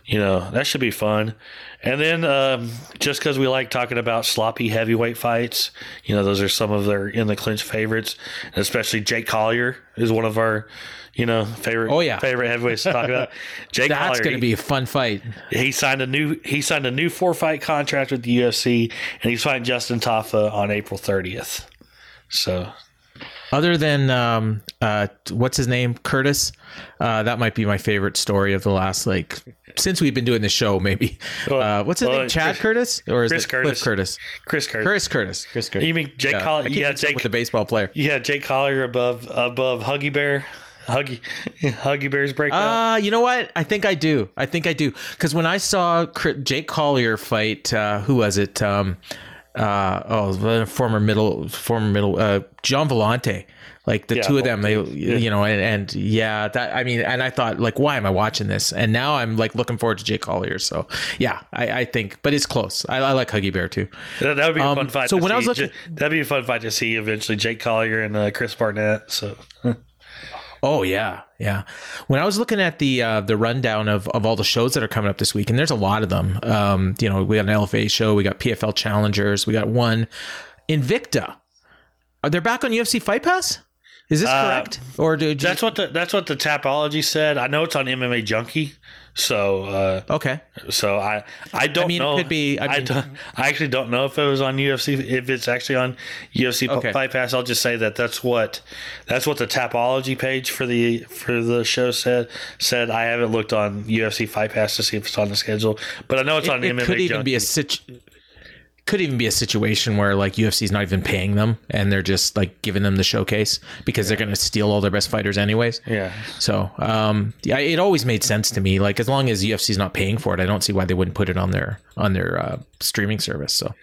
you know, that should be fun. And then um, just because we like talking about sloppy heavyweight fights, you know, those are some of their in the clinch favorites, especially Jake Collier is one of our you know, favorite. Oh yeah, favorite heavyweights to talk about. Jake That's going to be a fun fight. He signed a new he signed a new four fight contract with the UFC, and he's fighting Justin Tafa on April thirtieth. So, Other than um, uh, what's his name, Curtis, uh, that might be my favorite story of the last like since we've been doing the show. Maybe uh, what's his well, name, Chad Chris- Curtis, or is Chris it Cliff Curtis. Curtis? Chris Curtis. Chris Curtis. Chris Curtis. You mean Jake Yeah, Collier? Yeah, Jake. with the baseball player. Yeah, Jake Collier above above Huggy Bear. Huggy Huggy Bear's breakdown. Uh, you know what? I think I do. I think I do. Because when I saw Jake Collier fight, uh, who was it? Um, uh, oh, the former middle, former middle, uh, John Volante. Like the Yeah, two of them, they, you know, and, and yeah, that I mean, and I thought, like, why am I watching this? And now I'm like looking forward to Jake Collier. So yeah, I, I think, but it's close. I, I like Huggy Bear too. that, would be a um, fun fight. so to when I was see. looking- that'd be a fun fight to see eventually. Jake Collier and uh, Chris Barnett. So Oh yeah, yeah. When I was looking at the uh, the rundown of, of all the shows that are coming up this week, and there's a lot of them. Um, you know, we got an LFA show, we got PFL Challengers, we got one Invicta. Are they back on UFC Fight Pass? Is this Uh, correct? Or did you, that's what the that's what the Tapology said. I know it's on MMA Junkie. So uh, okay? so I I don't I mean, know. it could be. I I, mean, don't, I actually don't know if it was on UFC. If it's actually on UFC Okay. Fight Pass, I'll just say that that's what that's what the Tapology page for the for the show said. Said I haven't looked on UFC Fight Pass to see if it's on the schedule, but I know it's on it MMA could even Junkie. be a situ- could even be a situation where like UFC's not even paying them and they're just like giving them the showcase because they're going to steal all their best fighters anyways. yeah, So, um, yeah, it always made sense to me. Like as long as UFC's not paying for it, I don't see why they wouldn't put it on their on their uh, streaming service. So,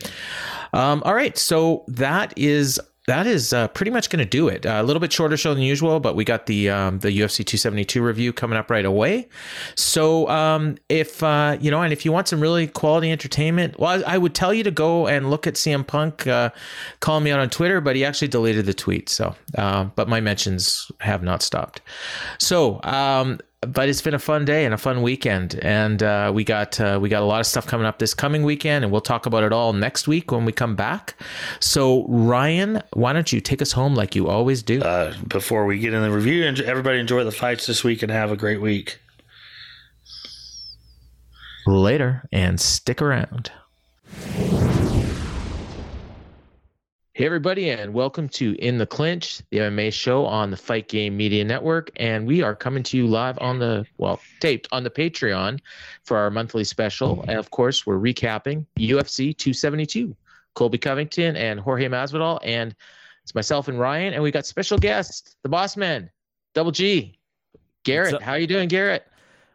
um, all right, so that is that is uh, pretty much going to do it. Uh, a little bit shorter show than usual, but we got the um, the UFC 272 review coming up right away. So, um, if uh, you know, and if you want some really quality entertainment, well, I, I would tell you to go and look at CM Punk uh, calling me out on Twitter, but he actually deleted the tweet. So, uh, but my mentions have not stopped. So, um, but it's been a fun day and a fun weekend, and uh, we got uh, we got a lot of stuff coming up this coming weekend, and we'll talk about it all next week when we come back. So, Ryan, why don't you take us home like you always do? uh, before we get in the review, everybody enjoy the fights this week and have a great week. later and stick around. Hey, everybody, and welcome to In the Clinch, the MMA show on the Fight Game Media Network. And we are coming to you live on the, well, taped on the Patreon for our monthly special. And of course, we're recapping UFC 272. Colby Covington and Jorge Masvidal. And it's myself and Ryan. And we got special guests, the boss man, Double G. Garrett, up? how you doing, Garrett?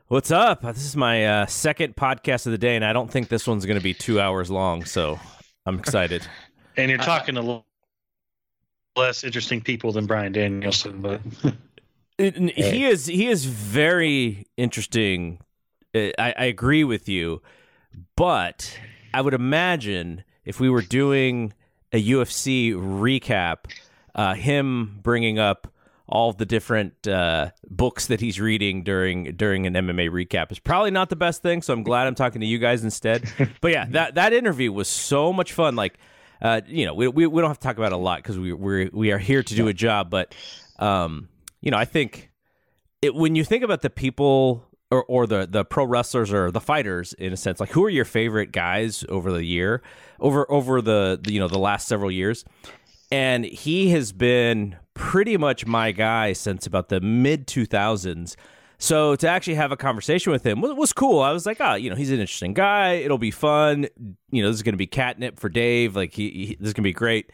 What's up? This is my uh, second podcast of the day, and I don't think this one's going to be two hours long, so I'm excited. And you're talking to l- less interesting people than Bryan Danielson, but It- n- he is he is very interesting. Uh, I, I agree with you, but I would imagine if we were doing a UFC recap, uh, him bringing up all the different uh, books that he's reading during during an MMA recap is probably not the best thing. So I'm glad I'm talking to you guys instead. But yeah, that that interview was so much fun. Like, uh, you know, we, we we don't have to talk about it a lot because we we we are here to do a job. But um, you know, I think it, when you think about the people or, or the the pro wrestlers or the fighters in a sense, like who are your favorite guys over the year, over over the, the you know the last several years, and he has been pretty much my guy since about the mid two thousands. So to actually have a conversation with him was, was cool. I was like, oh, you know, he's an interesting guy. It'll be fun. You know, this is going to be catnip for Dave. Like, he, he this is going to be great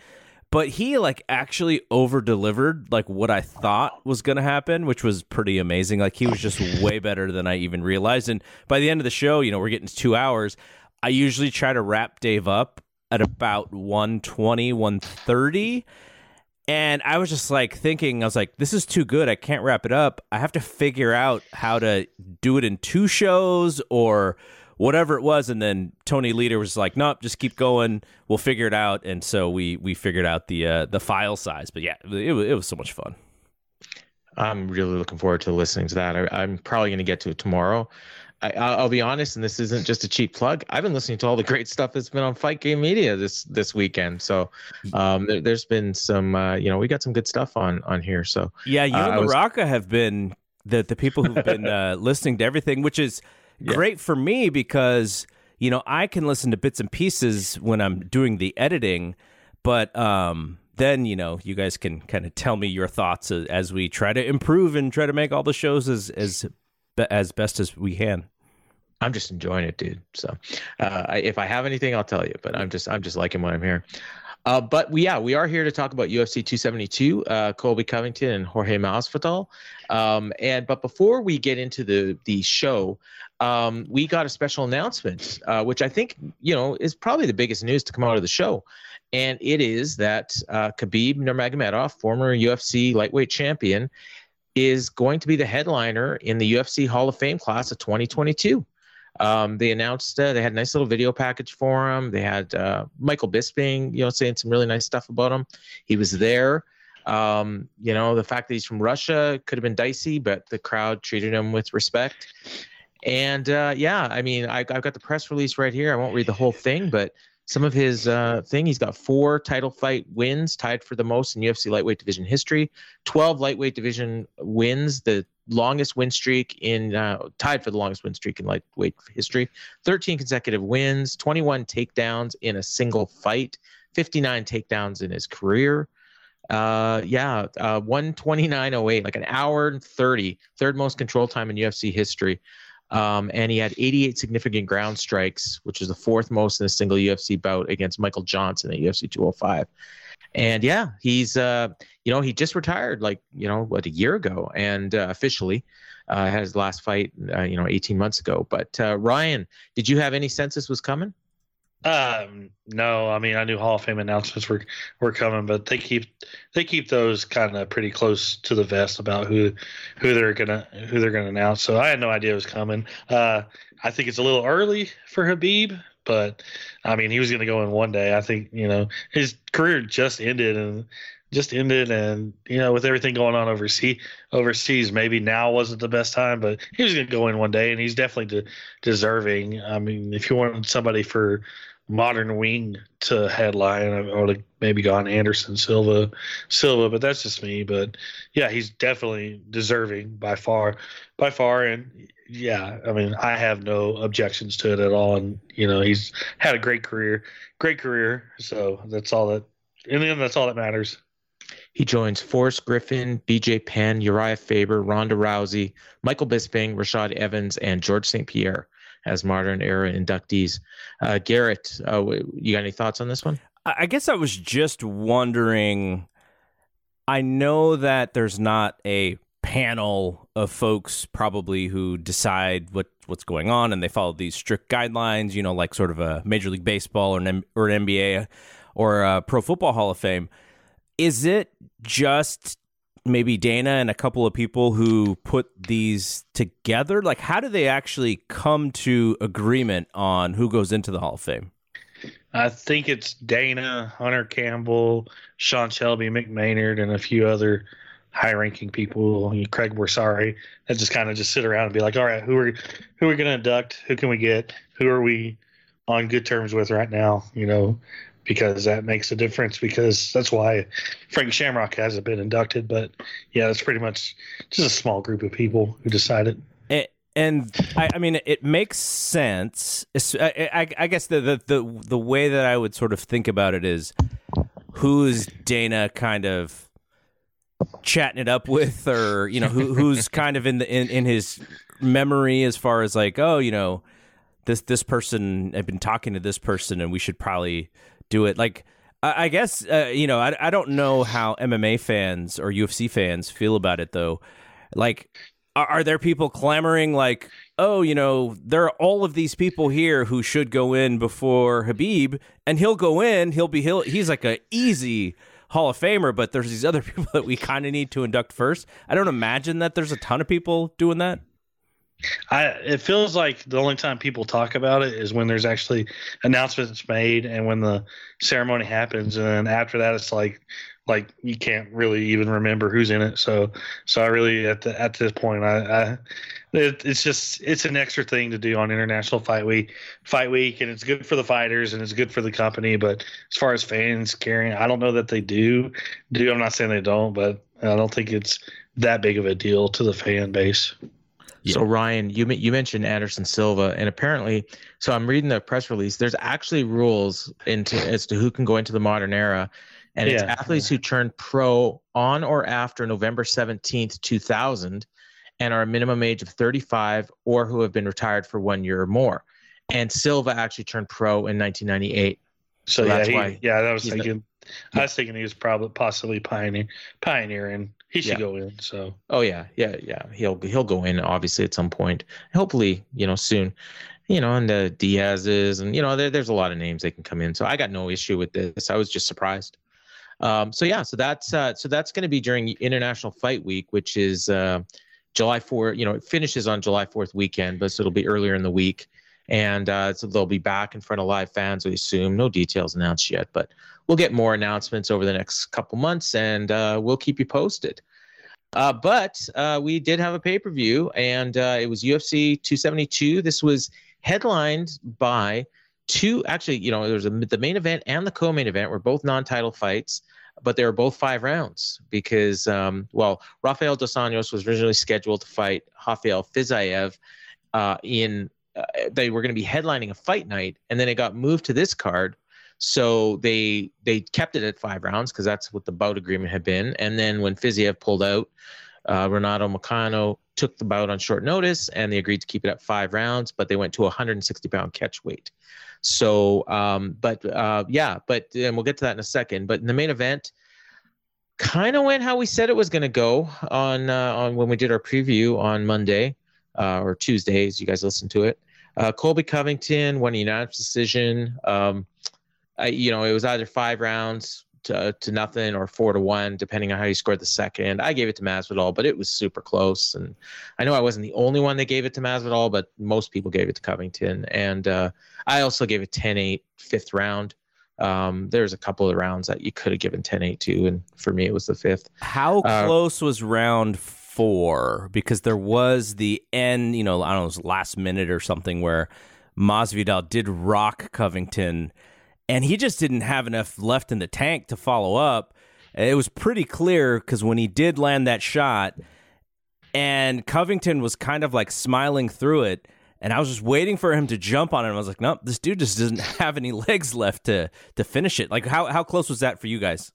but he like actually over delivered like what I thought was gonna happen, which was pretty amazing. Like he was just way better than I even realized. And by the end of the show, you know, we're getting to two hours. I usually try to wrap Dave up at about 120, 130. And I was just like thinking, I was like, this is too good. I can't wrap it up. I have to figure out how to do it in two shows or whatever it was. And then Tony Leader was like, nope, just keep going. We'll figure it out. And so we we figured out the uh, the file size. But yeah, it, was- it was so much fun. I'm really looking forward to listening to that. I, I'm probably going to get to it tomorrow. I, I'll, I'll be honest, and this isn't just a cheap plug. I've been listening to all the great stuff that's been on Fight Game Media this this weekend. So um, there, there's been some, uh, you know, we got some good stuff on on here. So Yeah, you Uh, and Maraca was- have been the the people who've been uh, listening to everything, which is great for me because you know I can listen to bits and pieces when I'm doing the editing, but um, then you know you guys can kind of tell me your thoughts as, as we try to improve and try to make all the shows as as as best as we can. I'm just enjoying it, dude. So, uh, I, if I have anything, I'll tell you. But I'm just I'm just liking what I'm here. Uh, but we, yeah, we are here to talk about UFC 272, uh, Colby Covington and Jorge Masvidal. Um, and but before we get into the the show, um, we got a special announcement, uh, which I think you know is probably the biggest news to come out of the show, and it is that uh, Khabib Nurmagomedov, former UFC lightweight champion, is going to be the headliner in the UFC Hall of Fame class of 2022. Um, they announced uh, they had a nice little video package for him. They had uh, Michael Bisping, you know, saying some really nice stuff about him. He was there. Um, you know, the fact that he's from Russia could have been dicey, but the crowd treated him with respect. And uh, yeah, I mean, I, have got the press release right here. I won't read the whole thing, but some of his uh, thing. He's got four title fight wins, tied for the most in UFC lightweight division history. Twelve lightweight division wins, the longest win streak in uh, tied for the longest win streak in lightweight history. Thirteen consecutive wins, twenty-one takedowns in a single fight, fifty-nine takedowns in his career. Uh, yeah, uh, 129.08, like an hour and 30, third most control time in UFC history. Um, and he had 88 significant ground strikes, which is the fourth most in a single UFC bout against Michael Johnson at UFC 205. And yeah, he's uh, you know he just retired like you know what a year ago, and uh, officially uh, had his last fight uh, you know 18 months ago. But uh, Ryan, did you have any sense this was coming? Um, no, I mean I knew Hall of Fame announcements were were coming, but they keep they keep those kind of pretty close to the vest about who who they're gonna who they're gonna announce. So I had no idea it was coming. Uh, I think it's a little early for Habib, but I mean he was gonna go in one day. I think you know his career just ended and just ended and you know with everything going on overseas overseas maybe now wasn't the best time but he was going to go in one day and he's definitely de- deserving i mean if you want somebody for modern wing to headline. I would have maybe gone Anderson Silva, Silva, but that's just me. But yeah, he's definitely deserving by far, by far. And yeah, I mean, I have no objections to it at all. And you know, he's had a great career, great career. So that's all that. In the end, that's all that matters. He joins Forrest Griffin, BJ Penn, Urijah Faber, Ronda Rousey, Michael Bisping, Rashad Evans, and Georges St. Pierre as modern era inductees. Uh, Garrett, uh, you got any thoughts on this one? I guess I was just wondering. I know that there's not a panel of folks probably who decide what what's going on and they follow these strict guidelines, you know, like sort of a Major League Baseball or an, or an NBA or a Pro Football Hall of Fame. Is it just maybe Dana and a couple of people who put these together? Like, how do they actually come to agreement on who goes into the Hall of Fame? I think it's Dana, Hunter Campbell, Sean Shelby, Mick Maynard, and a few other high-ranking people. Craig Borsari that just kind of just sit around and be like, "All right, who are who are we going to induct? Who can we get? Who are we on good terms with right now? You know, because that makes a difference because that's why Frank Shamrock hasn't been inducted. But yeah, it's pretty much just a small group of people who decided. It, and I, I, mean, it makes sense. I, I, I guess the, the, the the way that I would sort of think about it is, who's Dana kind of chatting it up with, or you know, who, who's kind of in the in, in his memory as far as like, oh, you know, this this person I've been talking to this person, and we should probably do it. Like, I, I guess uh, you know, I, I don't know how MMA fans or UFC fans feel about it though. Like, are, are there people clamoring like, oh, you know, there are all of these people here who should go in before Habib, and he'll go in. He'll be he'll, he's like a easy. Hall of Famer, but there's these other people that we kind of need to induct first. I don't imagine that there's a ton of people doing that. I it feels like the only time people talk about it is when there's actually announcements made and when the ceremony happens, and then after that, it's like like you can't really even remember who's in it. So so I really at the, at this point, I, I it, it's just it's an extra thing to do on International Fight Week, Fight Week, and it's good for the fighters and it's good for the company. But as far as fans caring, I don't know that they do. Do I'm not saying they don't, but I don't think it's that big of a deal to the fan base. Yeah. So Ryan, you you mentioned Anderson Silva, and apparently, so I'm reading the press release. There's actually rules into as to who can go into the modern era, and it's Yeah. athletes who turned pro on or after November 17th, 2000, and are a minimum age of 35 or who have been retired for one year or more. And Silva actually turned pro in 1998. So, So yeah, that's he, why yeah, that was he's the- thinking. I was thinking he was probably possibly pioneer, pioneering. He should Yeah. go in. So Oh yeah, yeah, yeah. He'll he'll go in obviously at some point. Hopefully, you know, soon. You know, and the Diaz's and you know, there, there's a lot of names they can come in. So I got no issue with this. I was just surprised. Um, so yeah, so that's uh, so that's going to be during International Fight Week, which is uh, July 4th. You know, it finishes on July 4th weekend, but so it'll be earlier in the week, and uh, so they'll be back in front of live fans. We assume no details announced yet, but we'll get more announcements over the next couple months, and uh, we'll keep you posted. Uh, but uh, we did have a pay per view, and uh, it was UFC 272. This was headlined by two. Actually, you know, there was a, the main event and the co-main event were both non-title fights, but they were both five rounds because, um, well, Rafael dos Anjos was originally scheduled to fight Rafael Fiziev uh, in. Uh, they were going to be headlining a fight night, and then it got moved to this card. So they they kept it at five rounds because that's what the bout agreement had been. And then when Fiziev pulled out, uh, Renato Moicano took the bout on short notice, and they agreed to keep it at five rounds. But they went to a 160 pound catch weight. So, um, but uh, yeah, but and we'll get to that in a second. But in the main event, kind of went how we said it was going to go on uh, on when we did our preview on Monday uh, or Tuesday, as you guys listened to it. Uh, Colby Covington won a unanimous decision. Um, I, you know, it was either five rounds to, to nothing or four to one, depending on how you scored the second. I gave it to Masvidal, but it was super close. And I know I wasn't the only one that gave it to Masvidal, but most people gave it to Covington. And uh, I also gave it 10 8, fifth round. Um, there's a couple of rounds that you could have given 10 8 to. And for me, it was the fifth. How Uh, close was round four? Because there was the end, you know, I don't know, it was last minute or something where Masvidal did rock Covington, and he just didn't have enough left in the tank to follow up. It was pretty clear because when he did land that shot, and Covington was kind of like smiling through it. And I was just waiting for him to jump on it. I was like, nope, this dude just doesn't have any legs left to to finish it. Like, how how close was that for you guys?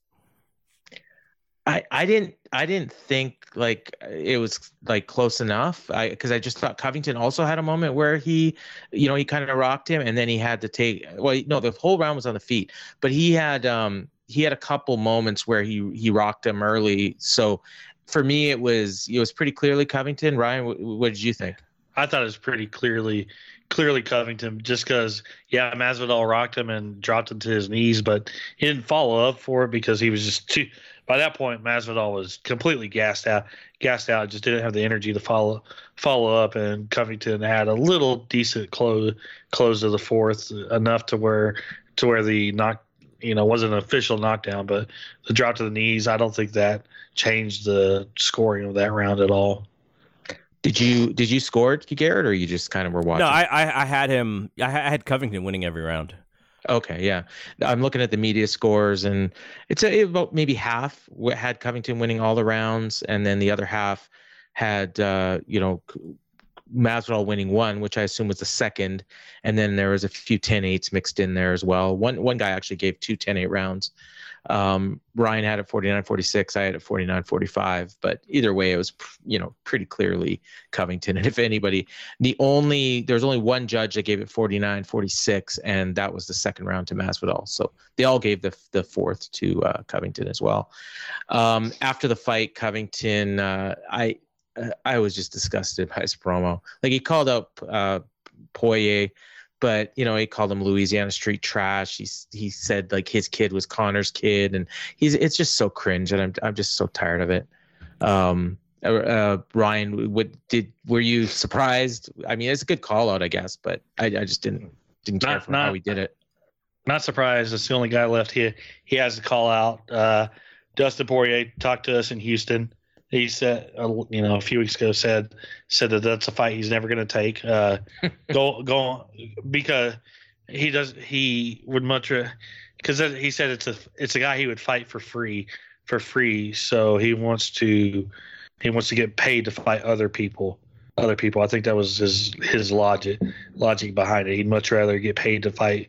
I, I didn't I didn't think like it was like close enough. I because I just thought Covington also had a moment where he, you know, he kind of rocked him and then he had to take well no the whole round was on the feet, but he had um he had a couple moments where he he rocked him early. So for me it was it was pretty clearly Covington. Ryan, what, what did you think? I thought it was pretty clearly clearly Covington just because yeah Masvidal rocked him and dropped him to his knees, but he didn't follow up for it because he was just too. By that point, Masvidal was completely gassed out. Gassed out, just didn't have the energy to follow follow up, and Covington had a little decent close close of the fourth, enough to where to where the knock you know wasn't an official knockdown, but the drop to the knees. I don't think that changed the scoring of that round at all. Did you did you score it, Garrett, or you just kind of were watching? No, I, I I had him. I had Covington winning every round. Okay, yeah. I'm looking at the media scores, and it's a, about maybe half had Covington winning all the rounds, and then the other half had uh, you know Masvidal winning one, which I assume was the second, and then there was a few 10-8s mixed in there as well. One one guy actually gave two 10-8 rounds. Um, Ryan had it 49-46, I had it 49-45, but either way, it was you know pretty clearly Covington. And if anybody, the only there's only one judge that gave it 49-46, and that was the second round to Masvidal. So they all gave the the fourth to uh, Covington as well. Um, after the fight, Covington, uh, I uh, I was just disgusted by his promo. Like he called out uh, Poirier, but you know he called him Louisiana street trash. He he said like his kid was Conor's kid, and he's it's just so cringe, and I'm I'm just so tired of it. Um, uh, uh, Ryan, what did were you surprised? I mean, it's a good call out, I guess, but I, I just didn't didn't care Not- for how not- he did it. not surprised. It's the only guy left here. He has to call out. Uh, Dustin Poirier talked to us in Houston. He said, uh, you know, a few weeks ago said said that that's a fight he's never going to take. Uh, go go on, because he does he would much because he said it's a it's a guy he would fight for free for free. So he wants to he wants to get paid to fight other people. Other people. I think that was his his logic logic behind it. He'd much rather get paid to fight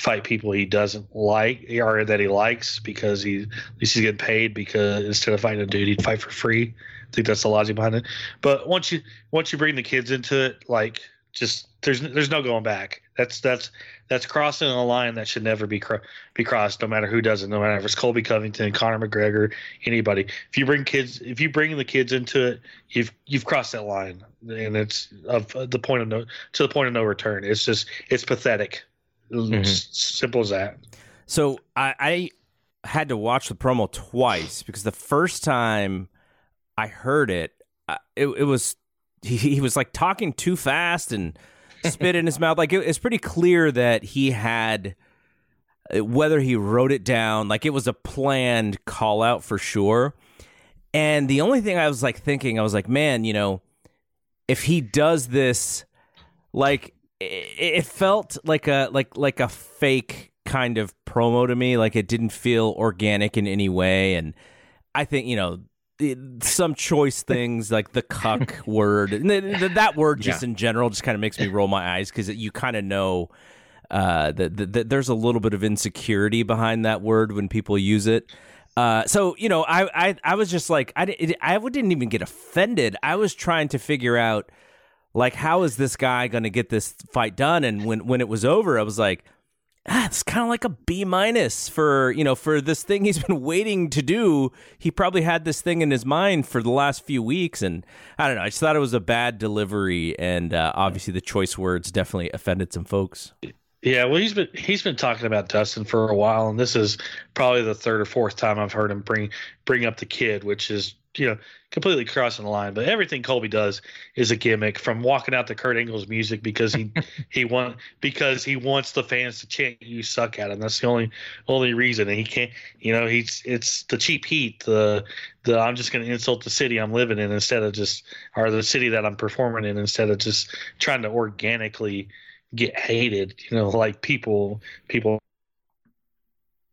fight people he doesn't like or that he likes because he at least he's getting paid because instead of fighting a dude he'd fight for free. I think that's the logic behind it. But once you once you bring the kids into it, like just there's there's no going back. That's that's that's crossing a line that should never be cro- be crossed, no matter who does it, no matter if it's Colby Covington, Conor McGregor, anybody. If you bring kids, if you bring the kids into it, you've you've crossed that line, and it's of the point of no to the point of no return. It's just it's pathetic. Mm-hmm. Simple as that. So I, I had to watch the promo twice because the first time I heard it, it, it was he, he was like talking too fast and spit in his mouth. Like it, it's pretty clear that he had whether he wrote it down, like it was a planned call out for sure. And the only thing I was like thinking, I was like, man, you know, if he does this, like it, felt like a like like a fake kind of promo to me. Like it didn't feel organic in any way. And I think you know some choice things like the cuck word that word just yeah. in general just kind of makes me roll my eyes because you kind of know uh, that, that, there's a little bit of insecurity behind that word when people use it uh, so you know I, I i was just like i it, i didn't even get offended i was trying to figure out like how is this guy going to get this fight done and when when it was over i was like ah, it's kind of like a B minus for you know for this thing he's been waiting to do. He probably had this thing in his mind for the last few weeks, and I don't know. I just thought it was a bad delivery, and uh, obviously the choice words definitely offended some folks. Yeah, well, he's been he's been talking about Dustin for a while, and this is probably the third or fourth time I've heard him bring bring up the kid, which is you know completely crossing the line. But everything Colby does is a gimmick. From walking out to Kurt Angle's music because he he want because he wants the fans to chant "You suck" at him. That's the only only reason. And he can't. You know, he's it's the cheap heat. The the I'm just going to insult the city I'm living in instead of just or the city that I'm performing in instead of just trying to organically get hated. You know, like people people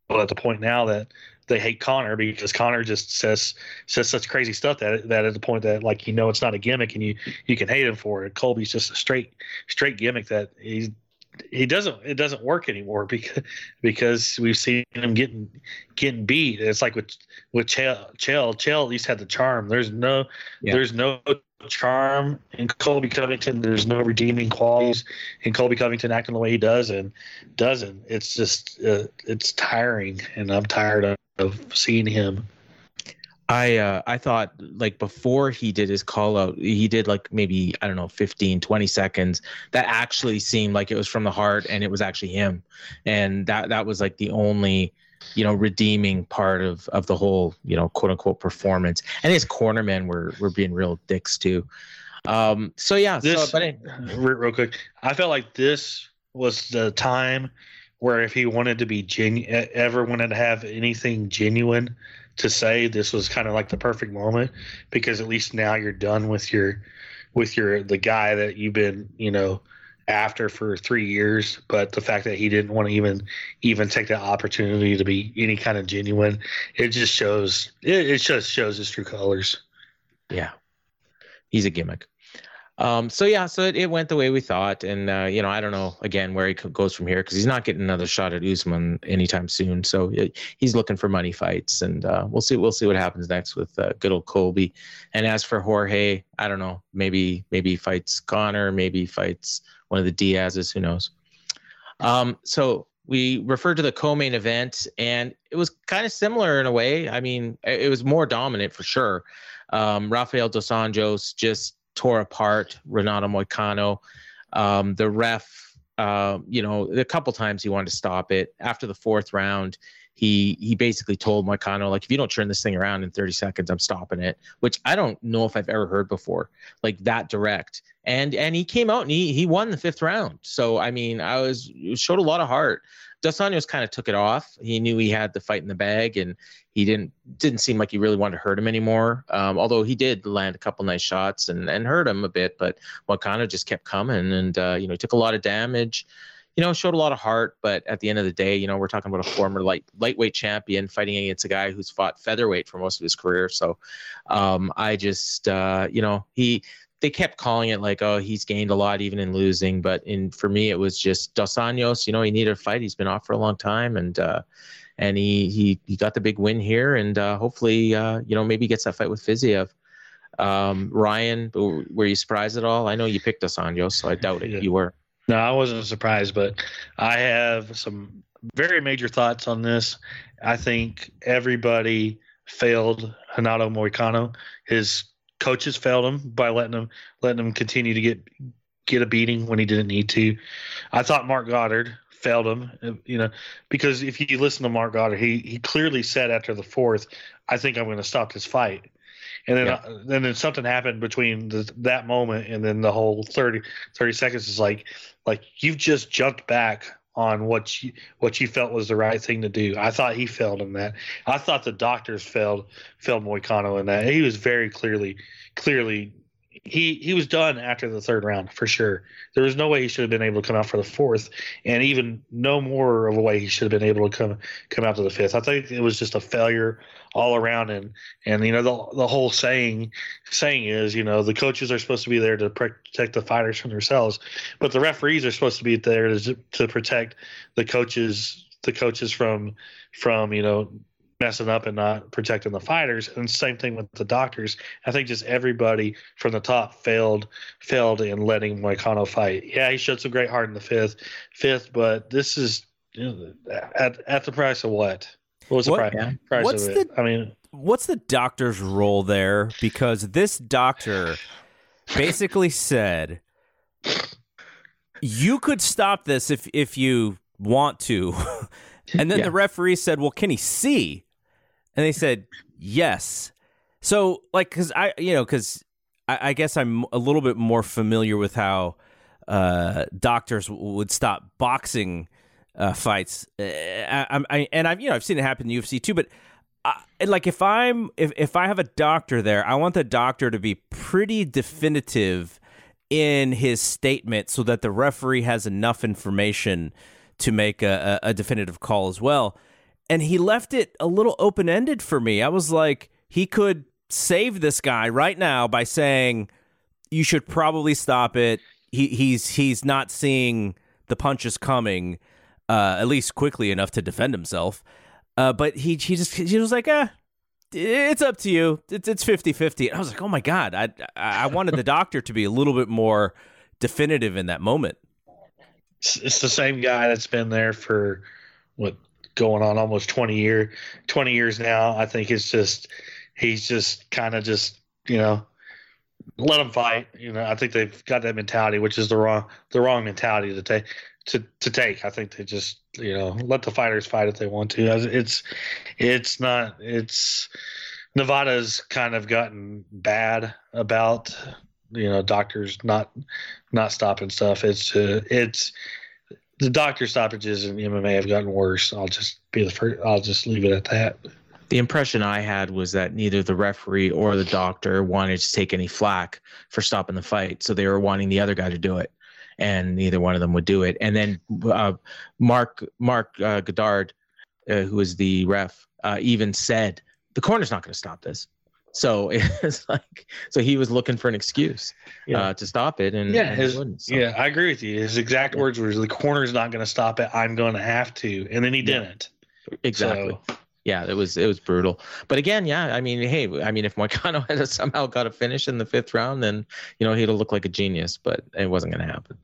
at the point now that they hate Conor because Conor just says says such crazy stuff that that at the point that like you know it's not a gimmick and you you can hate him for it. Colby's just a straight straight gimmick that he's he doesn't it doesn't work anymore because because we've seen him getting getting beat. It's like with with Chael Chael Chael at least had the charm. There's no yeah. there's no charm in Colby Covington. There's no redeeming qualities in Colby Covington acting the way he does and doesn't. It's just uh, it's tiring, and I'm tired of, of seeing him. I uh, I thought like before he did his call out, he did like maybe I don't know 15, 20 seconds that actually seemed like it was from the heart and it was actually him, and that that was like the only you know redeeming part of of the whole you know quote unquote performance. And his cornermen were were being real dicks too. Um, so yeah, this so, but real quick, I felt like this was the time where if he wanted to be genuine, ever wanted to have anything genuine to say this was kind of like the perfect moment because at least now you're done with your with your the guy that you've been you know after for three years but the fact that he didn't want to even even take the opportunity to be any kind of genuine it just shows it, it just shows his true colors. Yeah. He's a gimmick um, so yeah, so it, it went the way we thought, and uh, you know, I don't know again where he goes from here because he's not getting another shot at Usman anytime soon. So it, he's looking for money fights, and uh, we'll see. We'll see what happens next with uh, good old Colby. And as for Jorge, I don't know. Maybe maybe fights Conor. Maybe fights one of the Diaz's. Who knows? Um, so we referred to the co-main event, and it was kind of similar in a way. I mean, it was more dominant for sure. Um, Rafael dos Anjos just tore apart Renato Moicano. Um, the ref, uh, you know, a couple times he wanted to stop it. After the fourth round, he he basically told Moicano like, if you don't turn this thing around in 30 seconds, I'm stopping it. Which I don't know if I've ever heard before, like that direct. And and he came out and he he won the fifth round. So I mean, I was showed a lot of heart. Dos Anjos kind of took it off. He knew he had the fight in the bag, and he didn't didn't seem like he really wanted to hurt him anymore. Um, although he did land a couple nice shots and and hurt him a bit, but Moicano just kept coming, and uh, you know took a lot of damage. You know, showed a lot of heart, but at the end of the day, you know, we're talking about a former light lightweight champion fighting against a guy who's fought featherweight for most of his career. So, um, I just, uh, you know, he they kept calling it like, oh, he's gained a lot even in losing. But in for me, it was just Dos Anjos. You know, he needed a fight. He's been off for a long time, and uh, and he he he got the big win here, and uh, hopefully, uh, you know, maybe gets that fight with Fiziev. Um, Ryan, were you surprised at all? I know you picked Dos Anjos, so I doubt it. Yeah. You were. No, I wasn't surprised, but I have some very major thoughts on this. I think everybody failed Renato Moicano. His coaches failed him by letting him letting him continue to get get a beating when he didn't need to. I thought Marc Goddard failed him, you know, because if you listen to Marc Goddard, he he clearly said after the fourth, "I think I'm going to stop this fight." And then, yeah. uh, and then something happened between the, that moment and then the whole 30, 30 seconds is like, like you've just jumped back on what you what you felt was the right thing to do. I thought he failed in that. I thought the doctors failed failed Moicano in that. He was very clearly clearly he he was done after the third round for sure. There was no way he should have been able to come out for the fourth, and even no more of a way he should have been able to come come out to the fifth. I think it was just a failure all around, and and you know the the whole saying saying is you know the coaches are supposed to be there to protect the fighters from themselves, but the referees are supposed to be there to to protect the coaches the coaches from from you know messing up and not protecting the fighters. And same thing with the doctors. I think just everybody from the top failed failed in letting Moicano fight. Yeah, he showed some great heart in the fifth, fifth, but this is you know, at at the price of what? What was the what, price, price what's of it? The, I mean, what's the doctor's role there? Because this doctor basically said you could stop this if if you want to. And then yeah. the referee said, "Well, can he see?" And they said, yes. So, like, because I, you know, because I, I, guess I'm a little bit more familiar with how uh, doctors would stop boxing uh, fights. Uh, I, I, and I've, you know, I've seen it happen in UFC too, but. I, like if I'm if, if I have a doctor there, I want the doctor to be pretty definitive in his statement so that the referee has enough information to make a, a, a definitive call as well and he left it a little open ended for me. I was like, he could save this guy right now by saying, "You should probably stop it." He, he's he's not seeing the punches coming, uh, at least quickly enough to defend himself. Uh, but he he just he was like, "Ah, it's up to you. It's it's 50-50. I was like, "Oh my god!" I I wanted the doctor to be a little bit more definitive in that moment. It's the same guy that's been there for what going on almost 20 year 20 years now. I think it's just he's just kind of just you know let them fight you know. I think they've got that mentality which is the wrong the wrong mentality to take to, to take. I think they just you know let the fighters fight if they want to. It's it's not it's nevada's kind of gotten bad about you know doctors not not stopping stuff. It's uh, it's the doctor stoppages in MMA have gotten worse. I'll just be the first. I'll just leave it at that. The impression I had was that neither the referee or the doctor wanted to take any flack for stopping the fight, so they were wanting the other guy to do it, and neither one of them would do it. And then uh, Mark Marc uh, Goddard, uh, who is the ref, uh, even said the corner's not going to stop this. So it's like, so he was looking for an excuse yeah. uh, to stop it, and yeah, and his, so. yeah, I agree with you. His exact yeah. words were, "The corner's not going to stop it. I'm going to have to," and then he didn't. Exactly. So. Yeah, it was it was brutal. But again, yeah, I mean, hey, I mean, if Moicano had somehow got a finish in the fifth round, then you know he'd have looked like a genius. But it wasn't going to happen.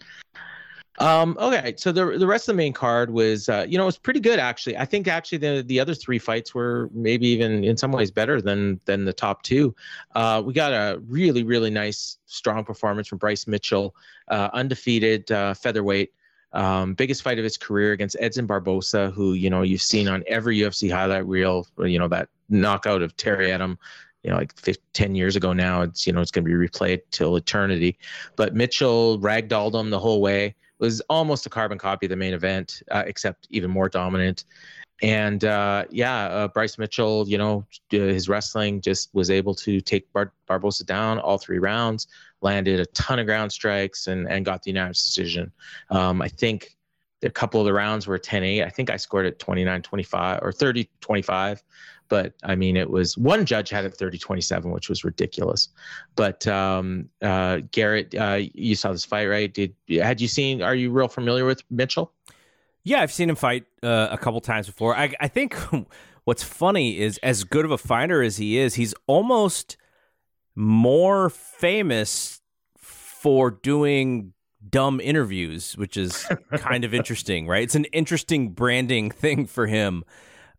Um, okay, so the the rest of the main card was, uh, you know, it was pretty good actually. I think actually the the other three fights were maybe even in some ways better than than the top two. Uh, we got a really really nice strong performance from Bryce Mitchell, uh, undefeated uh, featherweight. Um, biggest fight of his career against Edson Barboza, who you know you've seen on every UFC highlight reel. You know that knockout of Terry Etim you know, like 15, 10 years ago now. It's, you know, it's going to be replayed till eternity. But Mitchell ragdolled him the whole way was almost a carbon copy of the main event, uh, except even more dominant. And uh, yeah, uh, Bryce Mitchell, you know, his wrestling just was able to take Bar- Barboza down all three rounds, landed a ton of ground strikes, and and got the unanimous decision. Um, I think a couple of the rounds were 10-8. I think I scored at 29-25 or 30-25 but I mean, it was one judge had it 30 27, which was ridiculous. But um, uh, Garrett, uh, you saw this fight, right? Did had you seen? Are you real familiar with Mitchell? Yeah, I've seen him fight uh, a couple times before. I, I think what's funny is, as good of a fighter as he is, he's almost more famous for doing dumb interviews, which is kind of interesting, right? It's an interesting branding thing for him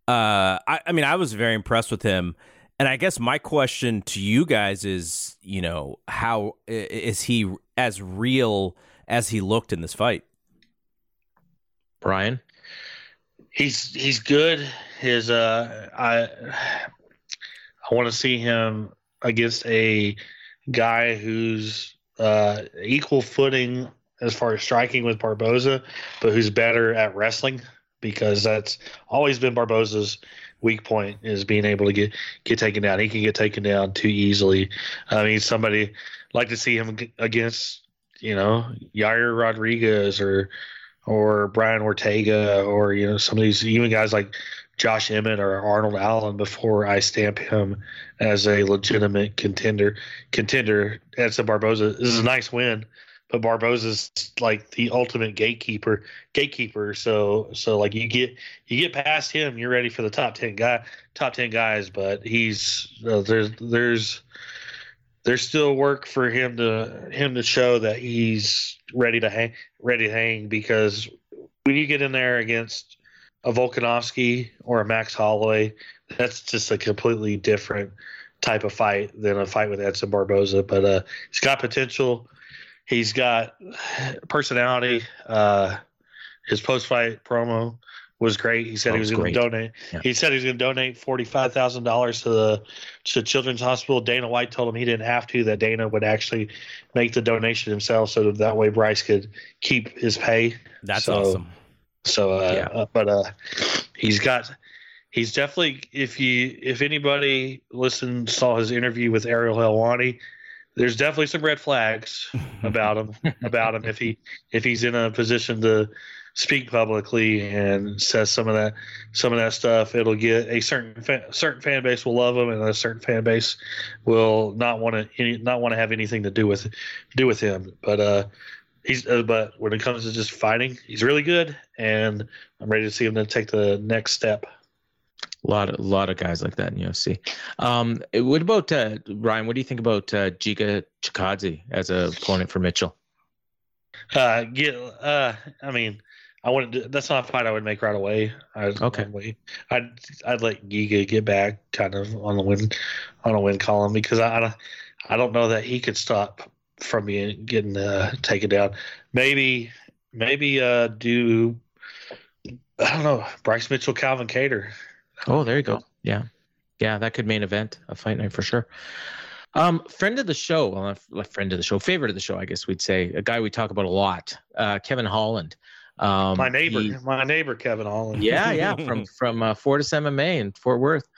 uh, I, I mean, I was very impressed with him. And I guess my question to you guys is, you know, how is he as real as he looked in this fight? Brian, he's he's good. His uh, I I want to see him against a guy who's uh, equal footing as far as striking with Barboza, but who's better at wrestling because that's always been Barboza's weak point is being able to get get taken down. He can get taken down too easily. I mean, somebody like to see him against you know Yair Rodriguez or or Brian Ortega or you know some of these even guys like Josh Emmett or Arnold Allen before I stamp him as a legitimate contender. Contender. A Barboza. This is a nice win but Barboza's like the ultimate gatekeeper. Gatekeeper. So so like you get you get past him, you're ready for the top ten guy, top ten guys. But he's uh, there's there's there's still work for him to him to show that he's ready to hang ready to hang because when you get in there against a Volkanovski or a Max Holloway, that's just a completely different type of fight than a fight with Edson Barboza. But uh, he's got potential. He's got personality. Uh, his post fight promo was great. He said he was going to donate. Yeah. He said he was going to donate forty five thousand dollars to the to Children's Hospital. Dana White told him he didn't have to. That Dana would actually make the donation himself, so that way Bryce could keep his pay. That's so, awesome. So, uh, yeah. uh, but uh, he's got. He's definitely if you if anybody listened saw his interview with Ariel Helwani, there's definitely some red flags about him about him if he if he's in a position to speak publicly and says some of that some of that stuff. It'll get a certain fa- certain fan base will love him and a certain fan base will not want to not want to have anything to do with do with him. But uh he's uh, but when it comes to just fighting he's really good and i'm ready to see him to take the next step a lot, of, a lot of guys like that in UFC. Um, what about uh, Ryan? What do you think about uh, Giga Chikadze as a opponent for Mitchell? Uh, get, uh, I mean, I wouldn't. That's not a fight I would make right away. I, okay. I'd I'd let Giga get back kind of on the win on a win column because I I don't, I don't know that he could stop from being getting uh, taken down. Maybe maybe uh, do I don't know Bryce Mitchell Calvin Kattar Oh, there you go. Yeah, yeah, that could main event a fight night for sure. Um, friend of the show, well, friend of the show, favorite of the show, I guess we'd say, a guy we talk about a lot, uh, Kevin Holland. Um, my neighbor, he, my neighbor, Kevin Holland. yeah, yeah, from from uh, Fortis MMA in Fort Worth.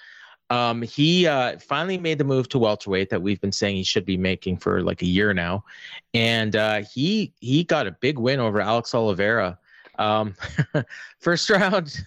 Um, he uh, finally made the move to welterweight that we've been saying he should be making for like a year now, and uh, he he got a big win over Alex Oliveira. Um, first round,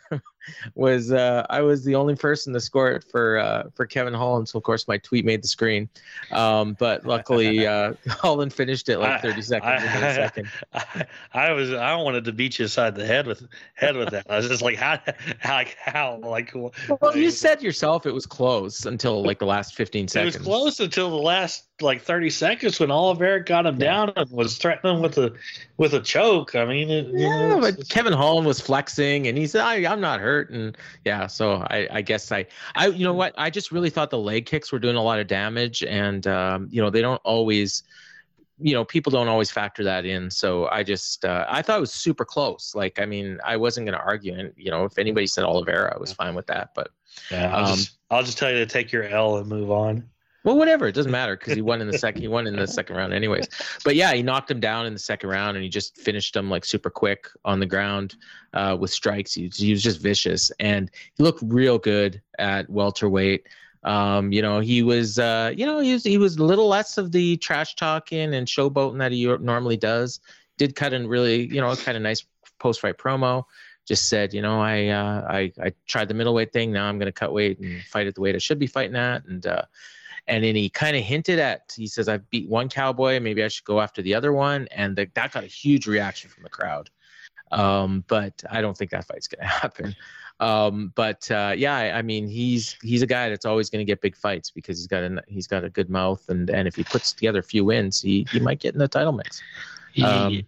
was uh, I was the only person to score it for uh, for Kevin Holland. So of course my tweet made the screen, um, but luckily uh, Holland finished it like 30 seconds. I, I, second. I, I, was I wanted to beat you aside the head with head with that. I was just like how how how like. Well, you said yourself it was close until like the last 15 seconds. It was close until the last like 30 seconds when Oliver got him yeah. down and was threatening with a with a choke. I mean, it, yeah, know, but Kevin Holland was flexing and he said, I, "I'm not hurt." And yeah, so I, I guess I, I, you know what? I just really thought the leg kicks were doing a lot of damage, and um, you know they don't always. You know, people don't always factor that in. So I just, uh, I thought it was super close. Like, I mean, I wasn't going to argue. And, you know, if anybody said Oliveira, I was fine with that. But yeah, I'll, um, just, I'll just tell you to take your L and move on. Well, whatever. It doesn't matter because he won in the second. He won in the second round, anyways. But yeah, he knocked him down in the second round, and he just finished him like super quick on the ground uh, with strikes. He, he, was just vicious, and he looked real good at welterweight. Um, you know, he was, uh, you know, he was he was a little less of the trash talking and showboating that he normally does. Did cut in really, you know, kind of nice post fight promo just said, you know, I uh, I I tried the middleweight thing. Now I'm going to cut weight and fight at the weight I should be fighting at. And uh, and then he kind of hinted at. He says, I've beat one cowboy. Maybe I should go after the other one. And the, that got a huge reaction from the crowd. Um, but I don't think that fight's going to happen. Um, but uh, yeah, I, I, mean, he's he's a guy that's always going to get big fights because he's got a he's got a good mouth, and and if he puts together a few wins, he he might get in the title mix. Um,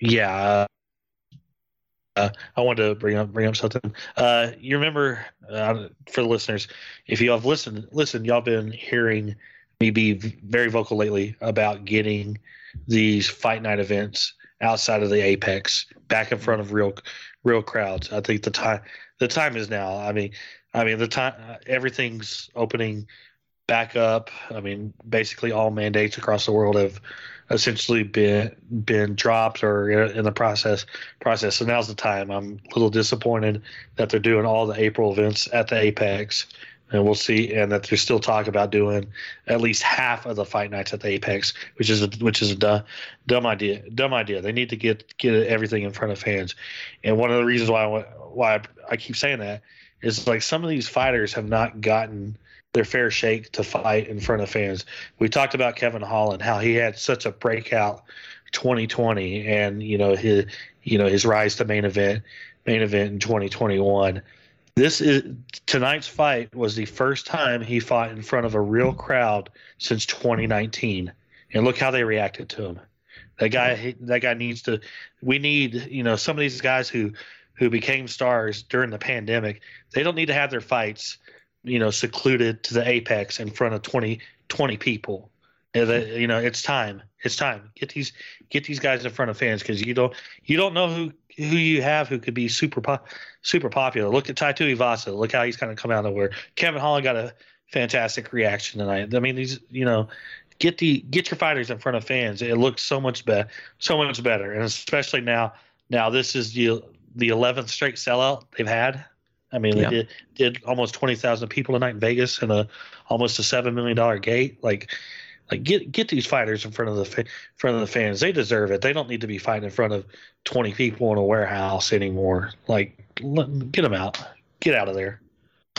yeah, uh, I wanted to bring up bring up something. Uh, you remember uh, for the listeners, if you have listened, listen, y'all been hearing me be very vocal lately about getting these fight night events outside of the apex back in front of real real crowds. I think the time the time is now. I mean, I mean the time everything's opening back up. I mean, basically all mandates across the world have essentially been been dropped or in the process process. So now's the time. I'm a little disappointed that they're doing all the April events at the Apex, and we'll see. And that there's still talk about doing at least half of the fight nights at the Apex, which is a, which is a dumb, dumb idea. Dumb idea. They need to get get everything in front of fans. And one of the reasons why I, why I keep saying that is like some of these fighters have not gotten their fair shake to fight in front of fans. We talked about Kevin Holland, how he had such a breakout 2020, and you know his you know his rise to main event main event in 2021. This is tonight's fight was the first time he fought in front of a real crowd since 2019, and look how they reacted to him. That guy, that guy needs to. We need, you know, some of these guys who who became stars during the pandemic. They don't need to have their fights you know, secluded to the apex in front of 20, 20 people. You know, it's time. It's time. Get these get these guys in front of fans because you don't you don't know who who you have who could be super pop, super popular. Look at Tai Tuivasa. Look how he's kind of come out of nowhere. Kevin Holland got a fantastic reaction tonight. I mean, these you know, get the get your fighters in front of fans. It looks so much better, so much better, and especially now. Now this is the the 11th straight sellout they've had I mean, yeah. they did, did almost twenty thousand people tonight in Vegas and a almost a seven million dollar gate. Like, like get get these fighters in front of the fa- front of the fans. They deserve it. They don't need to be fighting in front of twenty people in a warehouse anymore. Like, let, get them out. Get out of there.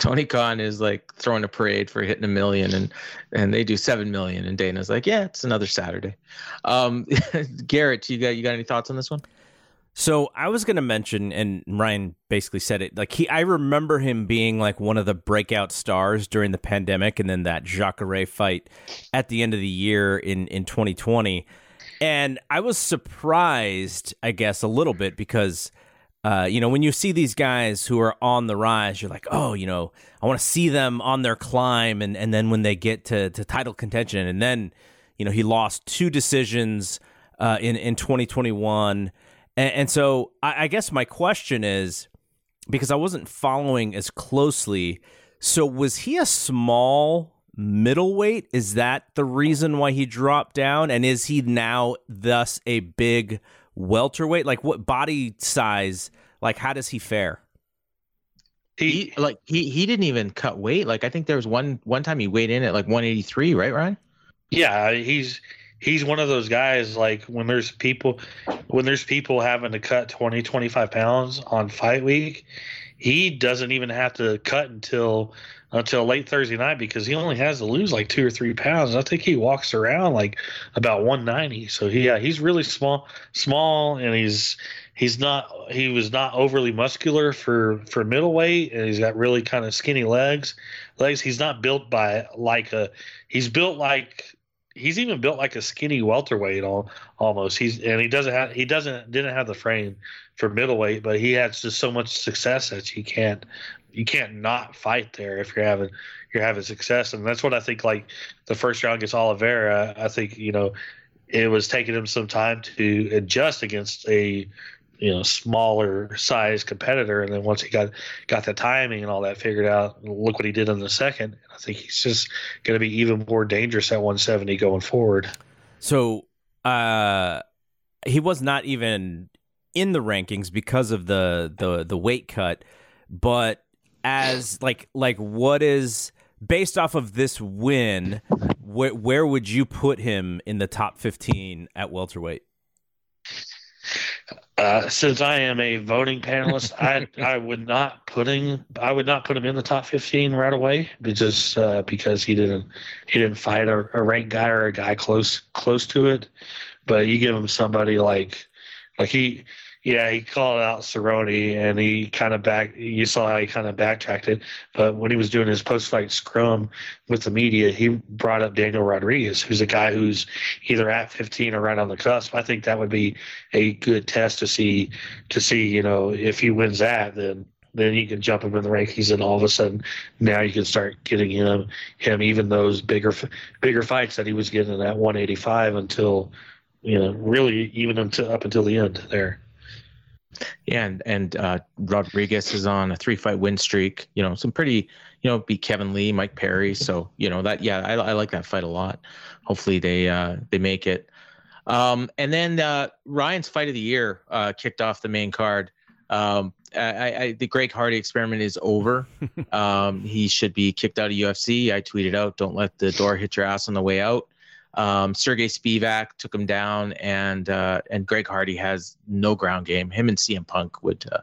Tony Khan is like throwing a parade for hitting a million, and and they do seven million, and Dana's like, yeah, it's another Saturday. Um, Garrett, you got you got any thoughts on this one? So I was going to mention, and Ryan basically said it. Like he, I remember him being like one of the breakout stars during the pandemic, and then that Jacare fight at the end of the year in in 2020. And I was surprised, I guess, a little bit because, uh, you know, when you see these guys who are on the rise, you're like, oh, you know, I want to see them on their climb, and and then when they get to to title contention, and then, you know, he lost two decisions uh, in in 2021 and, and so I, I guess my question is because I wasn't following as closely. So was he a small middleweight? Is that the reason why he dropped down? And is he now thus a big welterweight? Like what body size? Like how does he fare? He like he he didn't even cut weight. Like I think there was one one time he weighed in at like 183, right, Ryan? Yeah, he's he's one of those guys like when there's people when there's people having to cut 20 25 pounds on fight week he doesn't even have to cut until until late thursday night because he only has to lose like two or three pounds. I think he walks around like about 190 so he, yeah he's really small small and he's he's not he was not overly muscular for for middleweight and he's got really kind of skinny legs legs. He's not built by like a he's built like he's even built like a skinny welterweight all, almost. He's and he doesn't have he doesn't didn't have the frame for middleweight, but he has just so much success that you can't you can't not fight there if you're having you're having success, and that's what I think. Like the first round against Oliveira, I think you know it was taking him some time to adjust against a you know smaller size competitor. And then once he got got the timing and all that figured out look what he did in the second i think he's just going to be even more dangerous at 170 going forward. So uh he was not even in the rankings because of the the the weight cut. But as like like what is based off of this win where where would you put him in the top 15 at welterweight Uh, since I am a voting panelist, I I would not putting I would not put him in the top fifteen right away because uh, because he didn't he didn't fight a, a ranked guy or a guy close close to it. But you give him somebody like like he yeah, he called out Cerrone and he kind of back. You saw how he kind of backtracked it. But when he was doing his post-fight scrum with the media, he brought up Daniel Rodriguez, who's a guy who's either at 15 or right on the cusp. I think that would be a good test to see to see. You know, if he wins that, then then you can jump him in the rankings, and all of a sudden, now you can start getting him him even those bigger bigger fights that he was getting at 185 until you know really even until up until the end there. Yeah, and and uh, Rodriguez is on a three fight win streak. You know, some pretty, you know, beat Kevin Lee, Mike Perry. So you know that yeah, I, I like that fight a lot. Hopefully they uh, they make it. Um, and then uh, Ryan's fight of the year uh, kicked off the main card. Um, I, I, the Greg Hardy experiment is over. Um, he should be kicked out of UFC. I tweeted out, "Don't let the door hit your ass on the way out." Um, Sergey Spivak took him down, and uh, and Greg Hardy has no ground game. Him and CM Punk would, uh,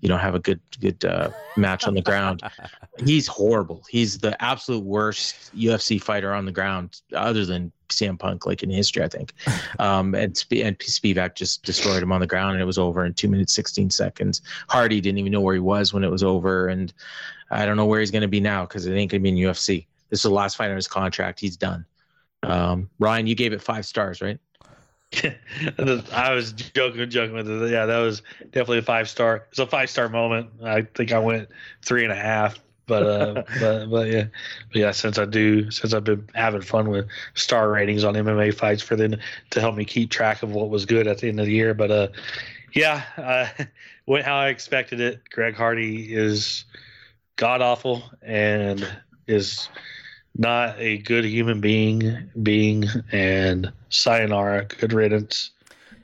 you know, have a good good uh, match on the ground. He's horrible. He's the absolute worst UFC fighter on the ground, other than CM Punk, like in history, I think. Um, and Sp- and Spivak just destroyed him on the ground, and it was over in two minutes sixteen seconds. Hardy didn't even know where he was when it was over, and I don't know where he's going to be now because it ain't going to be in UFC. This is the last fight on his contract. He's done. Um, Ryan, you gave it five stars, right? I was joking, joking with it. Yeah, that was definitely a five star. It's a five star moment. I think I went three and a half, but uh, but but yeah, but yeah. Since I do, since I've been having fun with star ratings on MMA fights for them to help me keep track of what was good at the end of the year. But uh, yeah, uh, went how I expected it. Greg Hardy is god awful and is not a good human being being and sayonara good riddance.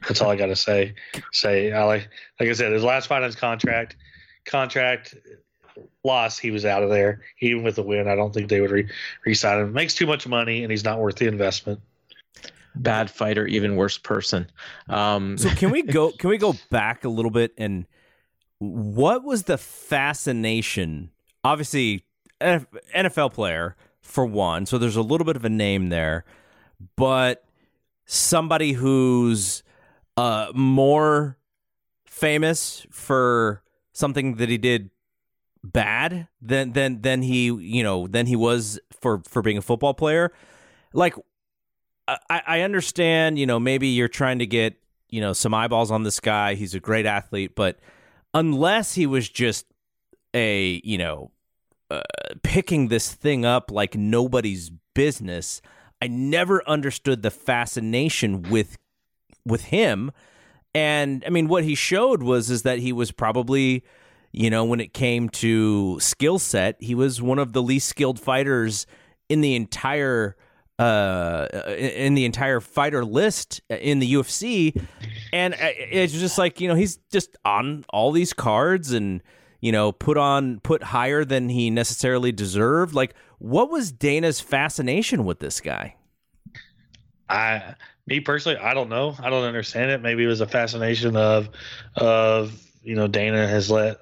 That's all i gotta say. Say I like like i said his last finance contract contract loss he was out of there. Even with the win i don't think they would re- sign him. Makes too much money and he's not worth the investment. Bad fighter even worse person. Um so can we go can we go back a little bit and what was the fascination? Obviously nfl player for one. So there's a little bit of a name there, but somebody who's uh, more famous for something that he did bad than than than he you know than he was for for being a football player. Like I, I understand, you know, maybe you're trying to get you know some eyeballs on this guy. He's a great athlete, but unless he was just a you know picking this thing up like nobody's business. I never understood the fascination with with him. And I mean what he showed was is that he was probably you know when it came to skill set, he was one of the least skilled fighters in the entire uh, in the entire fighter list in the UFC, and uh, it's just like you know he's just on all these cards, and you know, put on put higher than he necessarily deserved. Like, what was Dana's fascination with this guy? I, me personally, I don't know. I don't understand it. Maybe it was a fascination of, of you know, Dana has let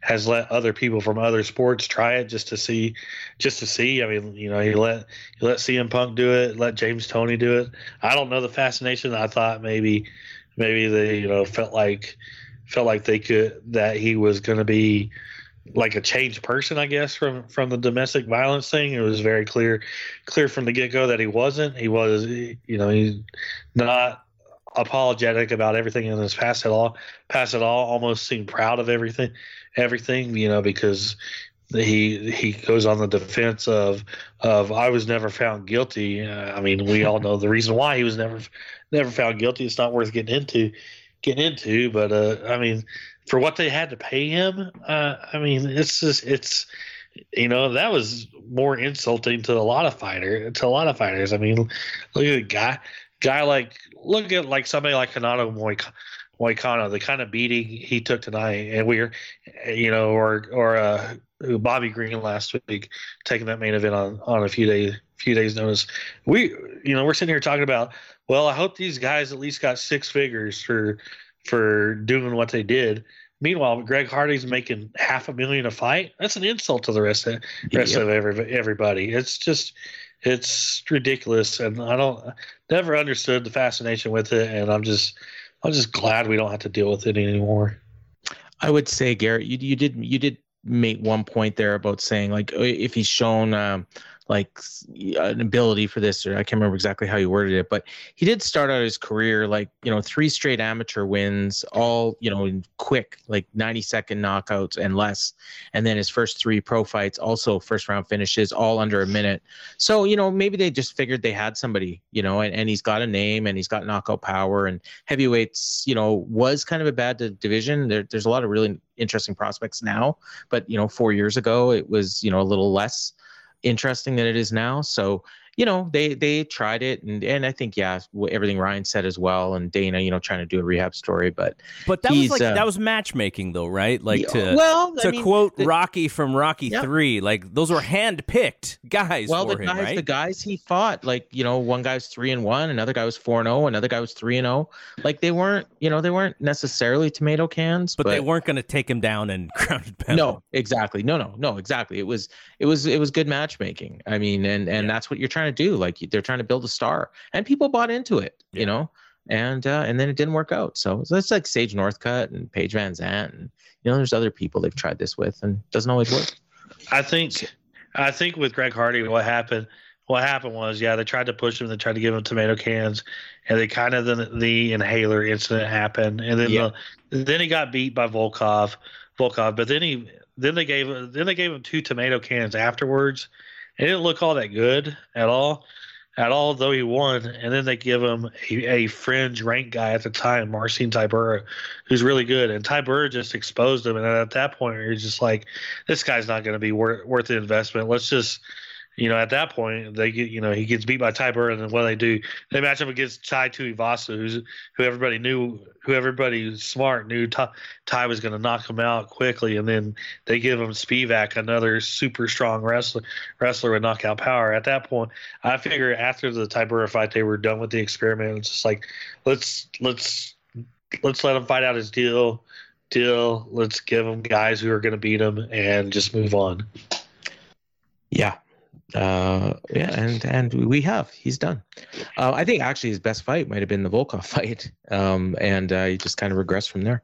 has let other people from other sports try it just to see, just to see. I mean, you know, he let he let CM Punk do it, let James Toney do it. I don't know the fascination. I thought maybe, maybe they you know felt like felt like they could that he was going to be like a changed person, I guess, from from the domestic violence thing. It was very clear, clear from the get go that he wasn't. He was, you know, he's not apologetic about everything in his past at all. Past at all, almost seemed proud of everything, everything, you know, because he he goes on the defense of of I was never found guilty. Uh, I mean, we all know the reason why he was never never found guilty. It's not worth getting into get into, but uh, I mean, for what they had to pay him, uh, I mean, it's just it's you know that was more insulting to a lot of fighter to a lot of fighters. I mean, look at a guy guy like look at like somebody like Renato Moicano, the kind of beating he took tonight, and we're you know, or or uh, Bobby Green last week taking that main event on on a few days few days notice. We you know we're sitting here talking about well, I hope these guys at least got six figures for for doing what they did. Meanwhile, Greg Hardy's making half a million a fight. That's an insult to the rest of rest yep. of every, everybody. It's just it's ridiculous, and I don't never understood the fascination with it, and I'm just I'm just glad we don't have to deal with it anymore. I would say, Garrett, you you did you did make one point there about saying like if he's shown um, like an ability for this, or I can't remember exactly how you worded it, but he did start out his career like you know three straight amateur wins, all you know in quick like ninety second knockouts and less, and then his first three pro fights also first round finishes, all under a minute. So you know maybe they just figured they had somebody, you know, and, and he's got a name and he's got knockout power, and heavyweights, you know, was kind of a bad division. There, there's a lot of really interesting prospects now, but you know four years ago it was you know a little less interesting than it is now. So you know they they tried it and and I think yeah everything Ryan said as well and Dana you know trying to do a rehab story but but that was like uh, that was matchmaking though right like to well to I mean, quote the, Rocky from Rocky yeah. three like those were hand picked guys well the him, guys right? the guys he fought like you know one guy was three and one another guy was four and zero oh, another guy was three and zero oh. like they weren't you know they weren't necessarily tomato cans but, but they weren't going to take him down and ground pound no exactly no no no exactly it was it was it was good matchmaking I mean and and yeah. that's what you're trying trying to do. Like they're trying to build a star, and people bought into it. Yeah. You know, and uh, and then it didn't work out. So, so it's like Sage Northcutt and Paige VanZant, and you know, there's other people they've tried this with, and doesn't always work. I think, I think with Greg Hardy, what happened, what happened was, yeah, they tried to push him, they tried to give him tomato cans, and they kind of the the inhaler incident happened, and then yeah. the, then he got beat by Volkov, Volkov, but then he then they gave then they gave him two tomato cans afterwards it didn't look all that good at all, at all. Though he won, and then they give him a, a fringe rank guy at the time, Marcin Tybura, who's really good, and Tybura just exposed him. And at that point, you're just like, this guy's not going to be worth worth the investment. Let's just you know, at that point, they get, you know, he gets beat by Tybura, and then what do they do? They match up against Tai Tuivasa, who's who everybody knew, who everybody smart knew Ty, Ty was going to knock him out quickly, and then they give him Spivak, another super strong wrestler, wrestler with knockout power. At that point, I figure after the Tybura fight, they were done with the experiment. It's just like let's let's let's let him fight out his deal. Deal. Let's give him guys who are going to beat him and just move on. Yeah, uh, yeah, and and we have. He's done. Uh, I think actually his best fight might have been the Volkov fight, um, and uh, he just kind of regressed from there.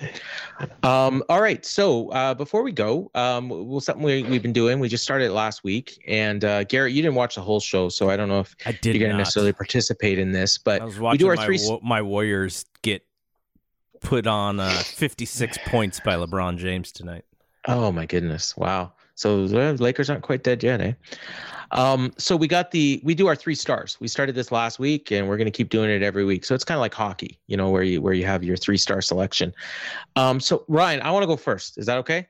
Um, all right, so uh, before we go, um, well, something we, we've been doing. We just started last week, and uh, Garrett, you didn't watch the whole show, so I don't know if I did you're going to necessarily participate in this. But I was watching we do our my, three... my Warriors get put on uh, 56 points by LeBron James tonight. Oh my goodness! Wow. So the Lakers aren't quite dead yet, eh? Um, so we got the we do our three stars. We started this last week, and we're going to keep doing it every week. So it's kind of like hockey, you know, where you where you have your three star selection. Um, so Ryan, I want to go first. Is that okay?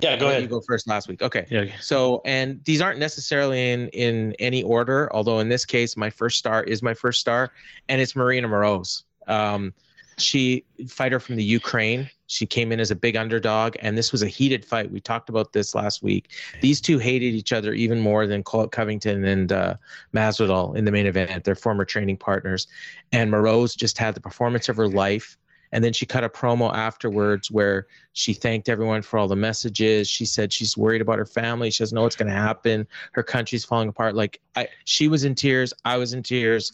Yeah, go ahead. You go first last week. Okay. Yeah. So, and these aren't necessarily in in any order, although in this case, my first star is my first star, and it's Marina Moroz. Um, she fighter from the Ukraine. She came in as a big underdog, and this was a heated fight. We talked about this last week. These two hated each other even more than Colby Covington and uh, Masvidal in the main event. They're former training partners, and Moroz just had the performance of her life. And then she cut a promo afterwards where she thanked everyone for all the messages. She said she's worried about her family. She doesn't know what's going to happen. Her country's falling apart. Like I, she was in tears. I was in tears.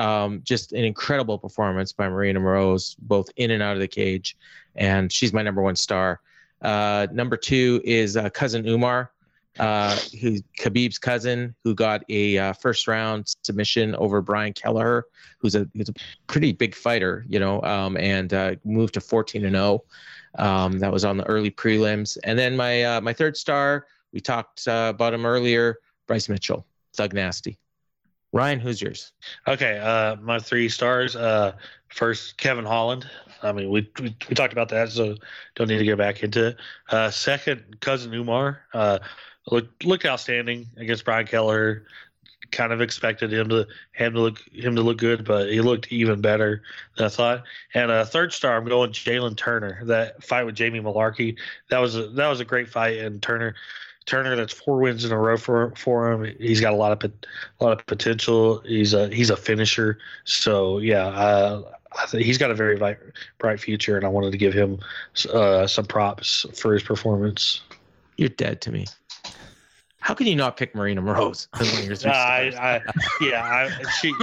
Um, just an incredible performance by Marina Moroz, both in and out of the cage, and she's my number one star. Uh, number two is uh, cousin Umar, uh, who Khabib's cousin, who got a uh, first round submission over Brian Kelleher, who's a who's a pretty big fighter, you know, um, and uh, moved to 14 and 0. Um, that was on the early prelims, and then my uh, my third star, we talked about him earlier, Bryce Mitchell, Thug Nasty. Ryan, who's yours? Okay, uh, my three stars. Uh, first, Kevin Holland. I mean, we, we, we talked about that, so don't need to get back into it. Uh, second, cousin Umar. Uh, looked looked outstanding against Brian Kelleher. Kind of expected him to him to look him to look good, but he looked even better than I thought. And a third star, I'm going Jalen Turner. That fight with Jamie Mullarkey. That was a that was a great fight, and Turner Turner, that's four wins in a row for for him. He's got a lot of a lot of potential. He's a he's a finisher. So yeah, uh, I think he's got a very bright, bright future, and I wanted to give him uh, some props for his performance. You're dead to me. How can you not pick Marina Moroz as one of your three I. I, yeah, I, she,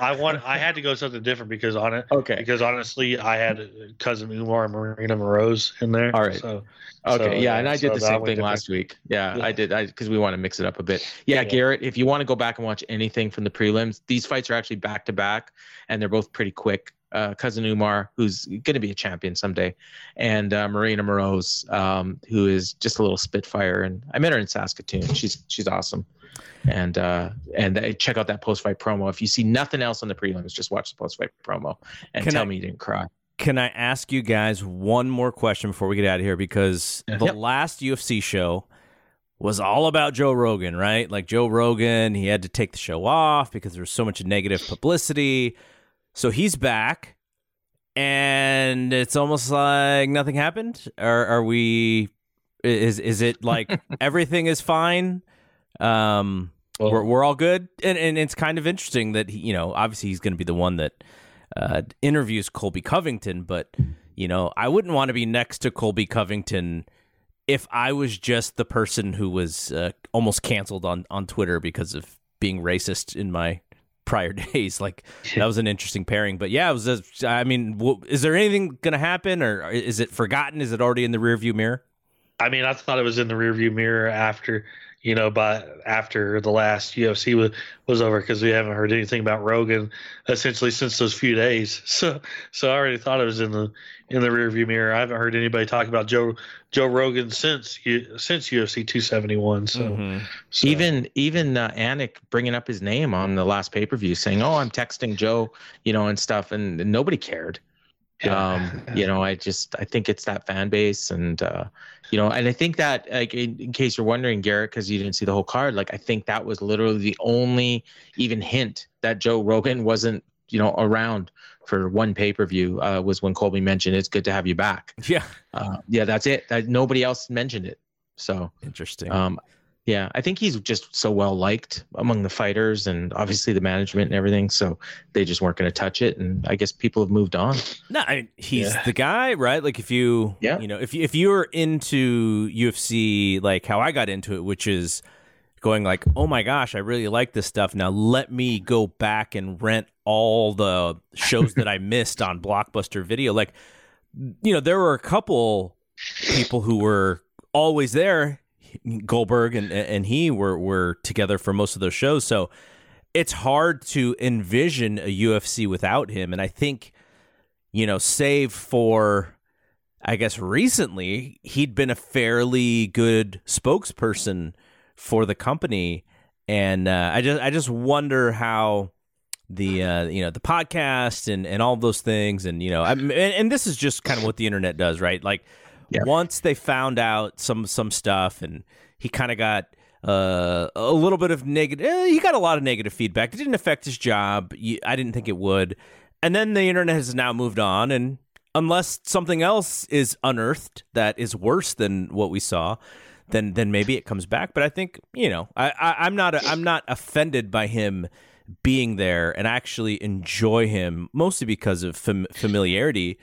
I want, I had to go something different because on it, okay. because honestly, I had cousin Umar and Marina Moroz in there. All right. So, Okay, so, yeah, and I so did the same thing last week. Yeah, Yeah. I did. I because we want to mix it up a bit. Yeah, Yeah. Garrett, if you want to go back and watch anything from the prelims, these fights are actually back to back, and they're both pretty quick. Uh, cousin Umar, who's going to be a champion someday, and uh, Marina Moroz, um, who is just a little spitfire, and I met her in Saskatoon. She's she's awesome, and uh, and check out that post fight promo. If you see nothing else on the prelims, just watch the post fight promo and Can tell I- me you didn't cry. Can I ask you guys one more question before we get out of here? Because the Yep. last UFC show was all about Joe Rogan, right? Like Joe Rogan, he had to take the show off because there was so much negative publicity. So he's back, and it's almost like nothing happened. Or are we? Is is it like everything is fine? Um, Well, we're we're all good, and and it's kind of interesting that he, you know, obviously he's going to be the one that uh, interviews Colby Covington, but you know, I wouldn't want to be next to Colby Covington if I was just the person who was uh, almost canceled on on Twitter because of being racist in my prior days. Like that was an interesting pairing, but yeah, it was. Just, I mean, w- is there anything going to happen, or is it forgotten? Is it already in the rearview mirror? I mean, I thought it was in the rearview mirror after, you know, by after the last UFC was, was over because we haven't heard anything about Rogan essentially since those few days. So, so I already thought it was in the in the rearview mirror. I haven't heard anybody talk about Joe Joe Rogan since since UFC 271. So, Mhm. so- even even uh, Anik bringing up his name on the last pay per view, saying, "Oh, I'm texting Joe," you know, and stuff, and nobody cared. Yeah. Um, you know, I just I think it's that fan base, and uh, you know, and I think that like in, in case you're wondering, Garrett, because you didn't see the whole card, like I think that was literally the only even hint that Joe Rogan wasn't you know around for one pay per view uh, was when Colby mentioned it's good to have you back. Yeah, Uh, yeah, that's it. That nobody else mentioned it. So interesting. um, yeah, I think he's just so well liked among the fighters and obviously the management and everything. So they just weren't going to touch it, and I guess people have moved on. No, I, he's Yeah. the guy, right? Like if you, Yeah. you know, if you, if you're into UFC, like how I got into it, which is going like, oh my gosh, I really like this stuff. Now let me go back and rent all the shows that I missed on Blockbuster Video. Like, you know, there were a couple people who were always there. Goldberg and and he were were together for most of those shows, so it's hard to envision a UFC without him. And I think you know, save for, I guess, recently, he'd been a fairly good spokesperson for the company, and uh, I just, I just wonder how the, uh, you know, the podcast and and all those things, and you know, I, and, and this is just kind of what the internet does, right? Like, Yeah. once they found out some some stuff, and he kind of got. Uh, a little bit of negative. eh, He got a lot of negative feedback. It didn't affect his job. I didn't think it would. And then the internet has now moved on, and unless something else is unearthed that is worse than what we saw, then then maybe it comes back. But I think you know, I, I I'm not i I'm not offended by him being there, and actually enjoy him mostly because of fam- familiarity.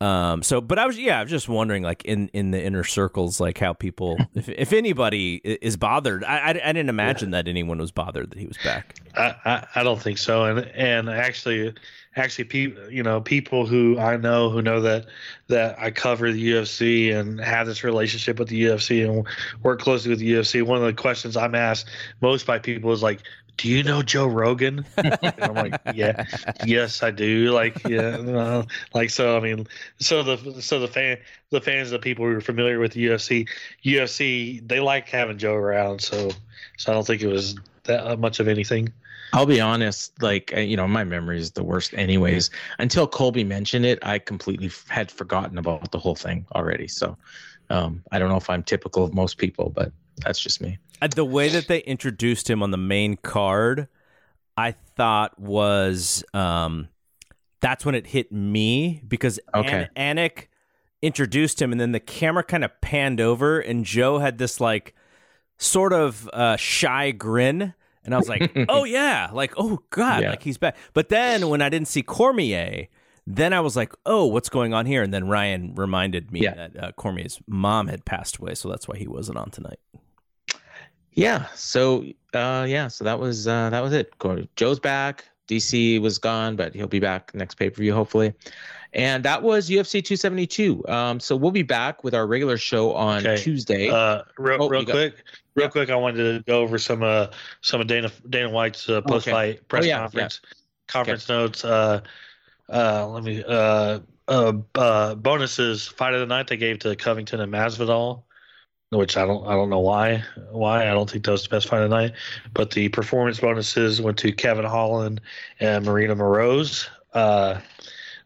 Um. So, but I was yeah, I was just wondering, like in in the inner circles, like how people, if if anybody is bothered, I I, I didn't imagine that anyone was bothered that he was back. I, I, I don't think so. And and actually, actually, people you know people who I know who know that that I cover the UFC and have this relationship with the UFC and work closely with the UFC. One of the questions I'm asked most by people is like, "Do you know Joe Rogan?" and I'm like, "Yeah, yes, I do." Like, yeah, like so. I mean, so the so the fan the fans, the people who are familiar with the UFC, UFC, they like having Joe around. So so I don't think it was that much of anything. I'll be honest, like uh, you know, my memory is the worst, anyways. Until Colby mentioned it, I completely f- had forgotten about the whole thing already. So, um, I don't know if I'm typical of most people, but that's just me. Uh, the way that they introduced him on the main card, I thought was um, that's when it hit me because Okay. An- Anik introduced him, and then the camera kind of panned over, and Joe had this like sort of uh, shy grin, and I was like, "Oh yeah, like oh god, Yeah. like he's back." But then when I didn't see Cormier. then I was like, oh, what's going on here? And then Ryan reminded me Yeah. that uh, Cormier's mom had passed away, so that's why he wasn't on tonight. Yeah. So uh yeah, so that was uh that was it. Joe's back. DC was gone, but he'll be back next pay-per-view hopefully. And that was UFC 272. Um so we'll be back with our regular show on Okay. Tuesday. Uh, real, Oh, real got- quick, real Yeah. quick. I wanted to go over some uh some of Dana Dana White's uh, post fight press Oh, yeah, conference conference notes. Uh, uh, let me uh, uh uh bonuses fight of the night they gave to Covington and Masvidal, which I don't I don't know why why I don't think that was the best fight of the night, but the performance bonuses went to Kevin Holland and Marina Moroz. Uh,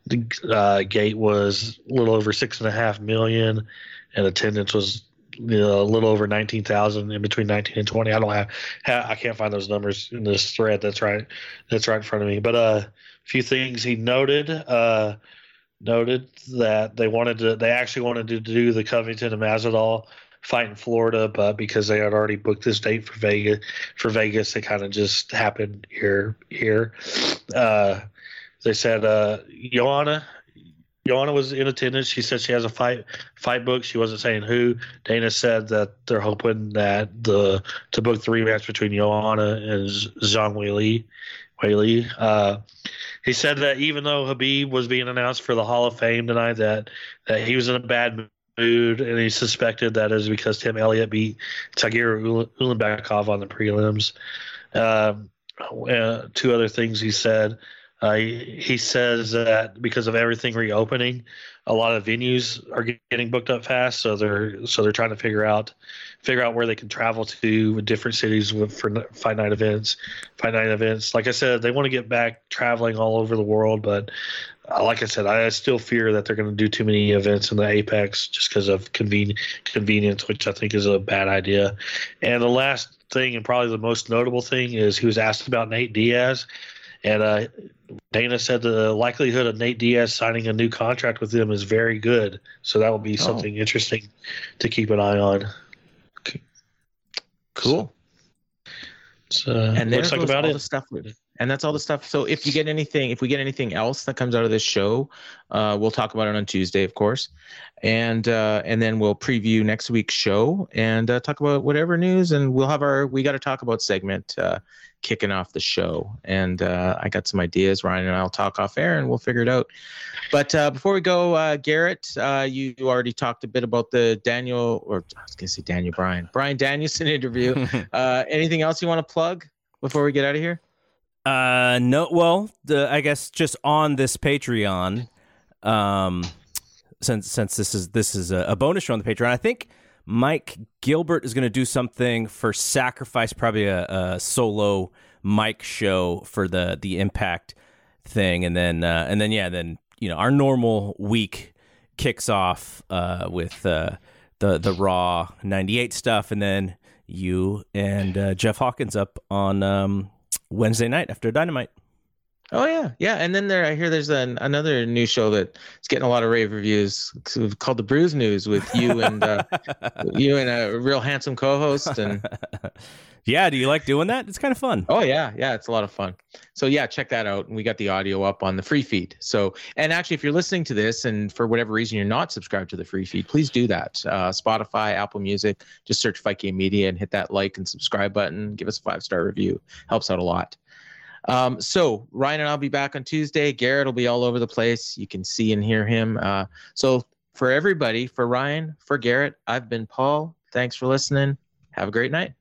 the uh, gate was a little over six and a half million, and attendance was you know, a little over 19,000 in between 19 and 20. I don't have, ha I can't find those numbers in this thread. That's right. That's right in front of me. But uh, a few things he noted, uh, noted that they wanted to, they actually wanted to do the Covington and Masvidal fight in Florida, but because they had already booked this date for Vegas, for Vegas, it kind of just happened here, here. Uh, they said, uh, Joanna, Joanna was in attendance. She said she has a fight fight book. She wasn't saying who. Dana said that they're hoping that the to book the rematch between Joanna and Zhang Weili. Weili. Uh, he said that even though Khabib was being announced for the Hall of Fame tonight, that that he was in a bad and he suspected that is because Tim Elliott beat Tagir Ulanbekov on the prelims. Um, uh, two other things he said. Uh, he, he says that because of everything reopening, a lot of venues are getting booked up fast. So they're so they're trying to figure out figure out where they can travel to with different cities with, for fight night events. Fight night events. Like I said, they want to get back traveling all over the world, but uh, like I said, I still fear that they're going to do too many events in the Apex just because of conven- convenience, which I think is a bad idea. And the last thing, and probably the most notable thing, is he was asked about Nate Diaz, and uh, Dana said the likelihood of Nate Diaz signing a new contract with them is very good. So that will be Oh. something interesting to keep an eye on. cool. So, and there looks like about all it. the stuff and that's all the stuff. So if you get anything if we get anything else that comes out of this show uh, we'll talk about it on tuesday of course. And uh, and then we'll preview next week's show and uh, talk about whatever news. And we'll have our we got to talk about segment uh, kicking off the show. And uh, i got some ideas. Ryan and i'll talk off air and we'll figure it out. But uh, before we go uh, garrett uh, you, you already talked a bit about the daniel or i was going to say daniel bryan brian danielson interview. Uh, anything else you want to plug before we get out of here Uh, no. Well, the I guess just on this Patreon, um, since since this is this is a, a bonus show on the Patreon, I think Mike Gilbert is going to do something for Sacrifice, probably a, a solo Mike show for the the Impact thing, and then uh, and then yeah, then you know our normal week kicks off uh, with uh, the the Raw '98 stuff, and then you and uh, Jeff Hawkins up on um, Wednesday night after Dynamite. Oh yeah, yeah. And then there, I hear there's an, another new show that is getting a lot of rave reviews it's called the Bruise News with you and uh, you and a real handsome co-host. And yeah, do you like doing that? It's kind of fun. oh yeah, yeah, it's a lot of fun. So yeah, check that out. And we got the audio up on the free feed. So and actually, if you're listening to this and for whatever reason you're not subscribed to the free feed, please do that. Uh, Spotify, Apple Music, just search Game Media and hit that like and subscribe button. Give us a five star review. Helps out a lot. Um, so Ryan and I'll be back on Tuesday. Garrett will be all over the place. You can see and hear him. Uh, so for everybody, for Ryan, for Garrett, I've been Paul. Thanks for listening. Have a great night.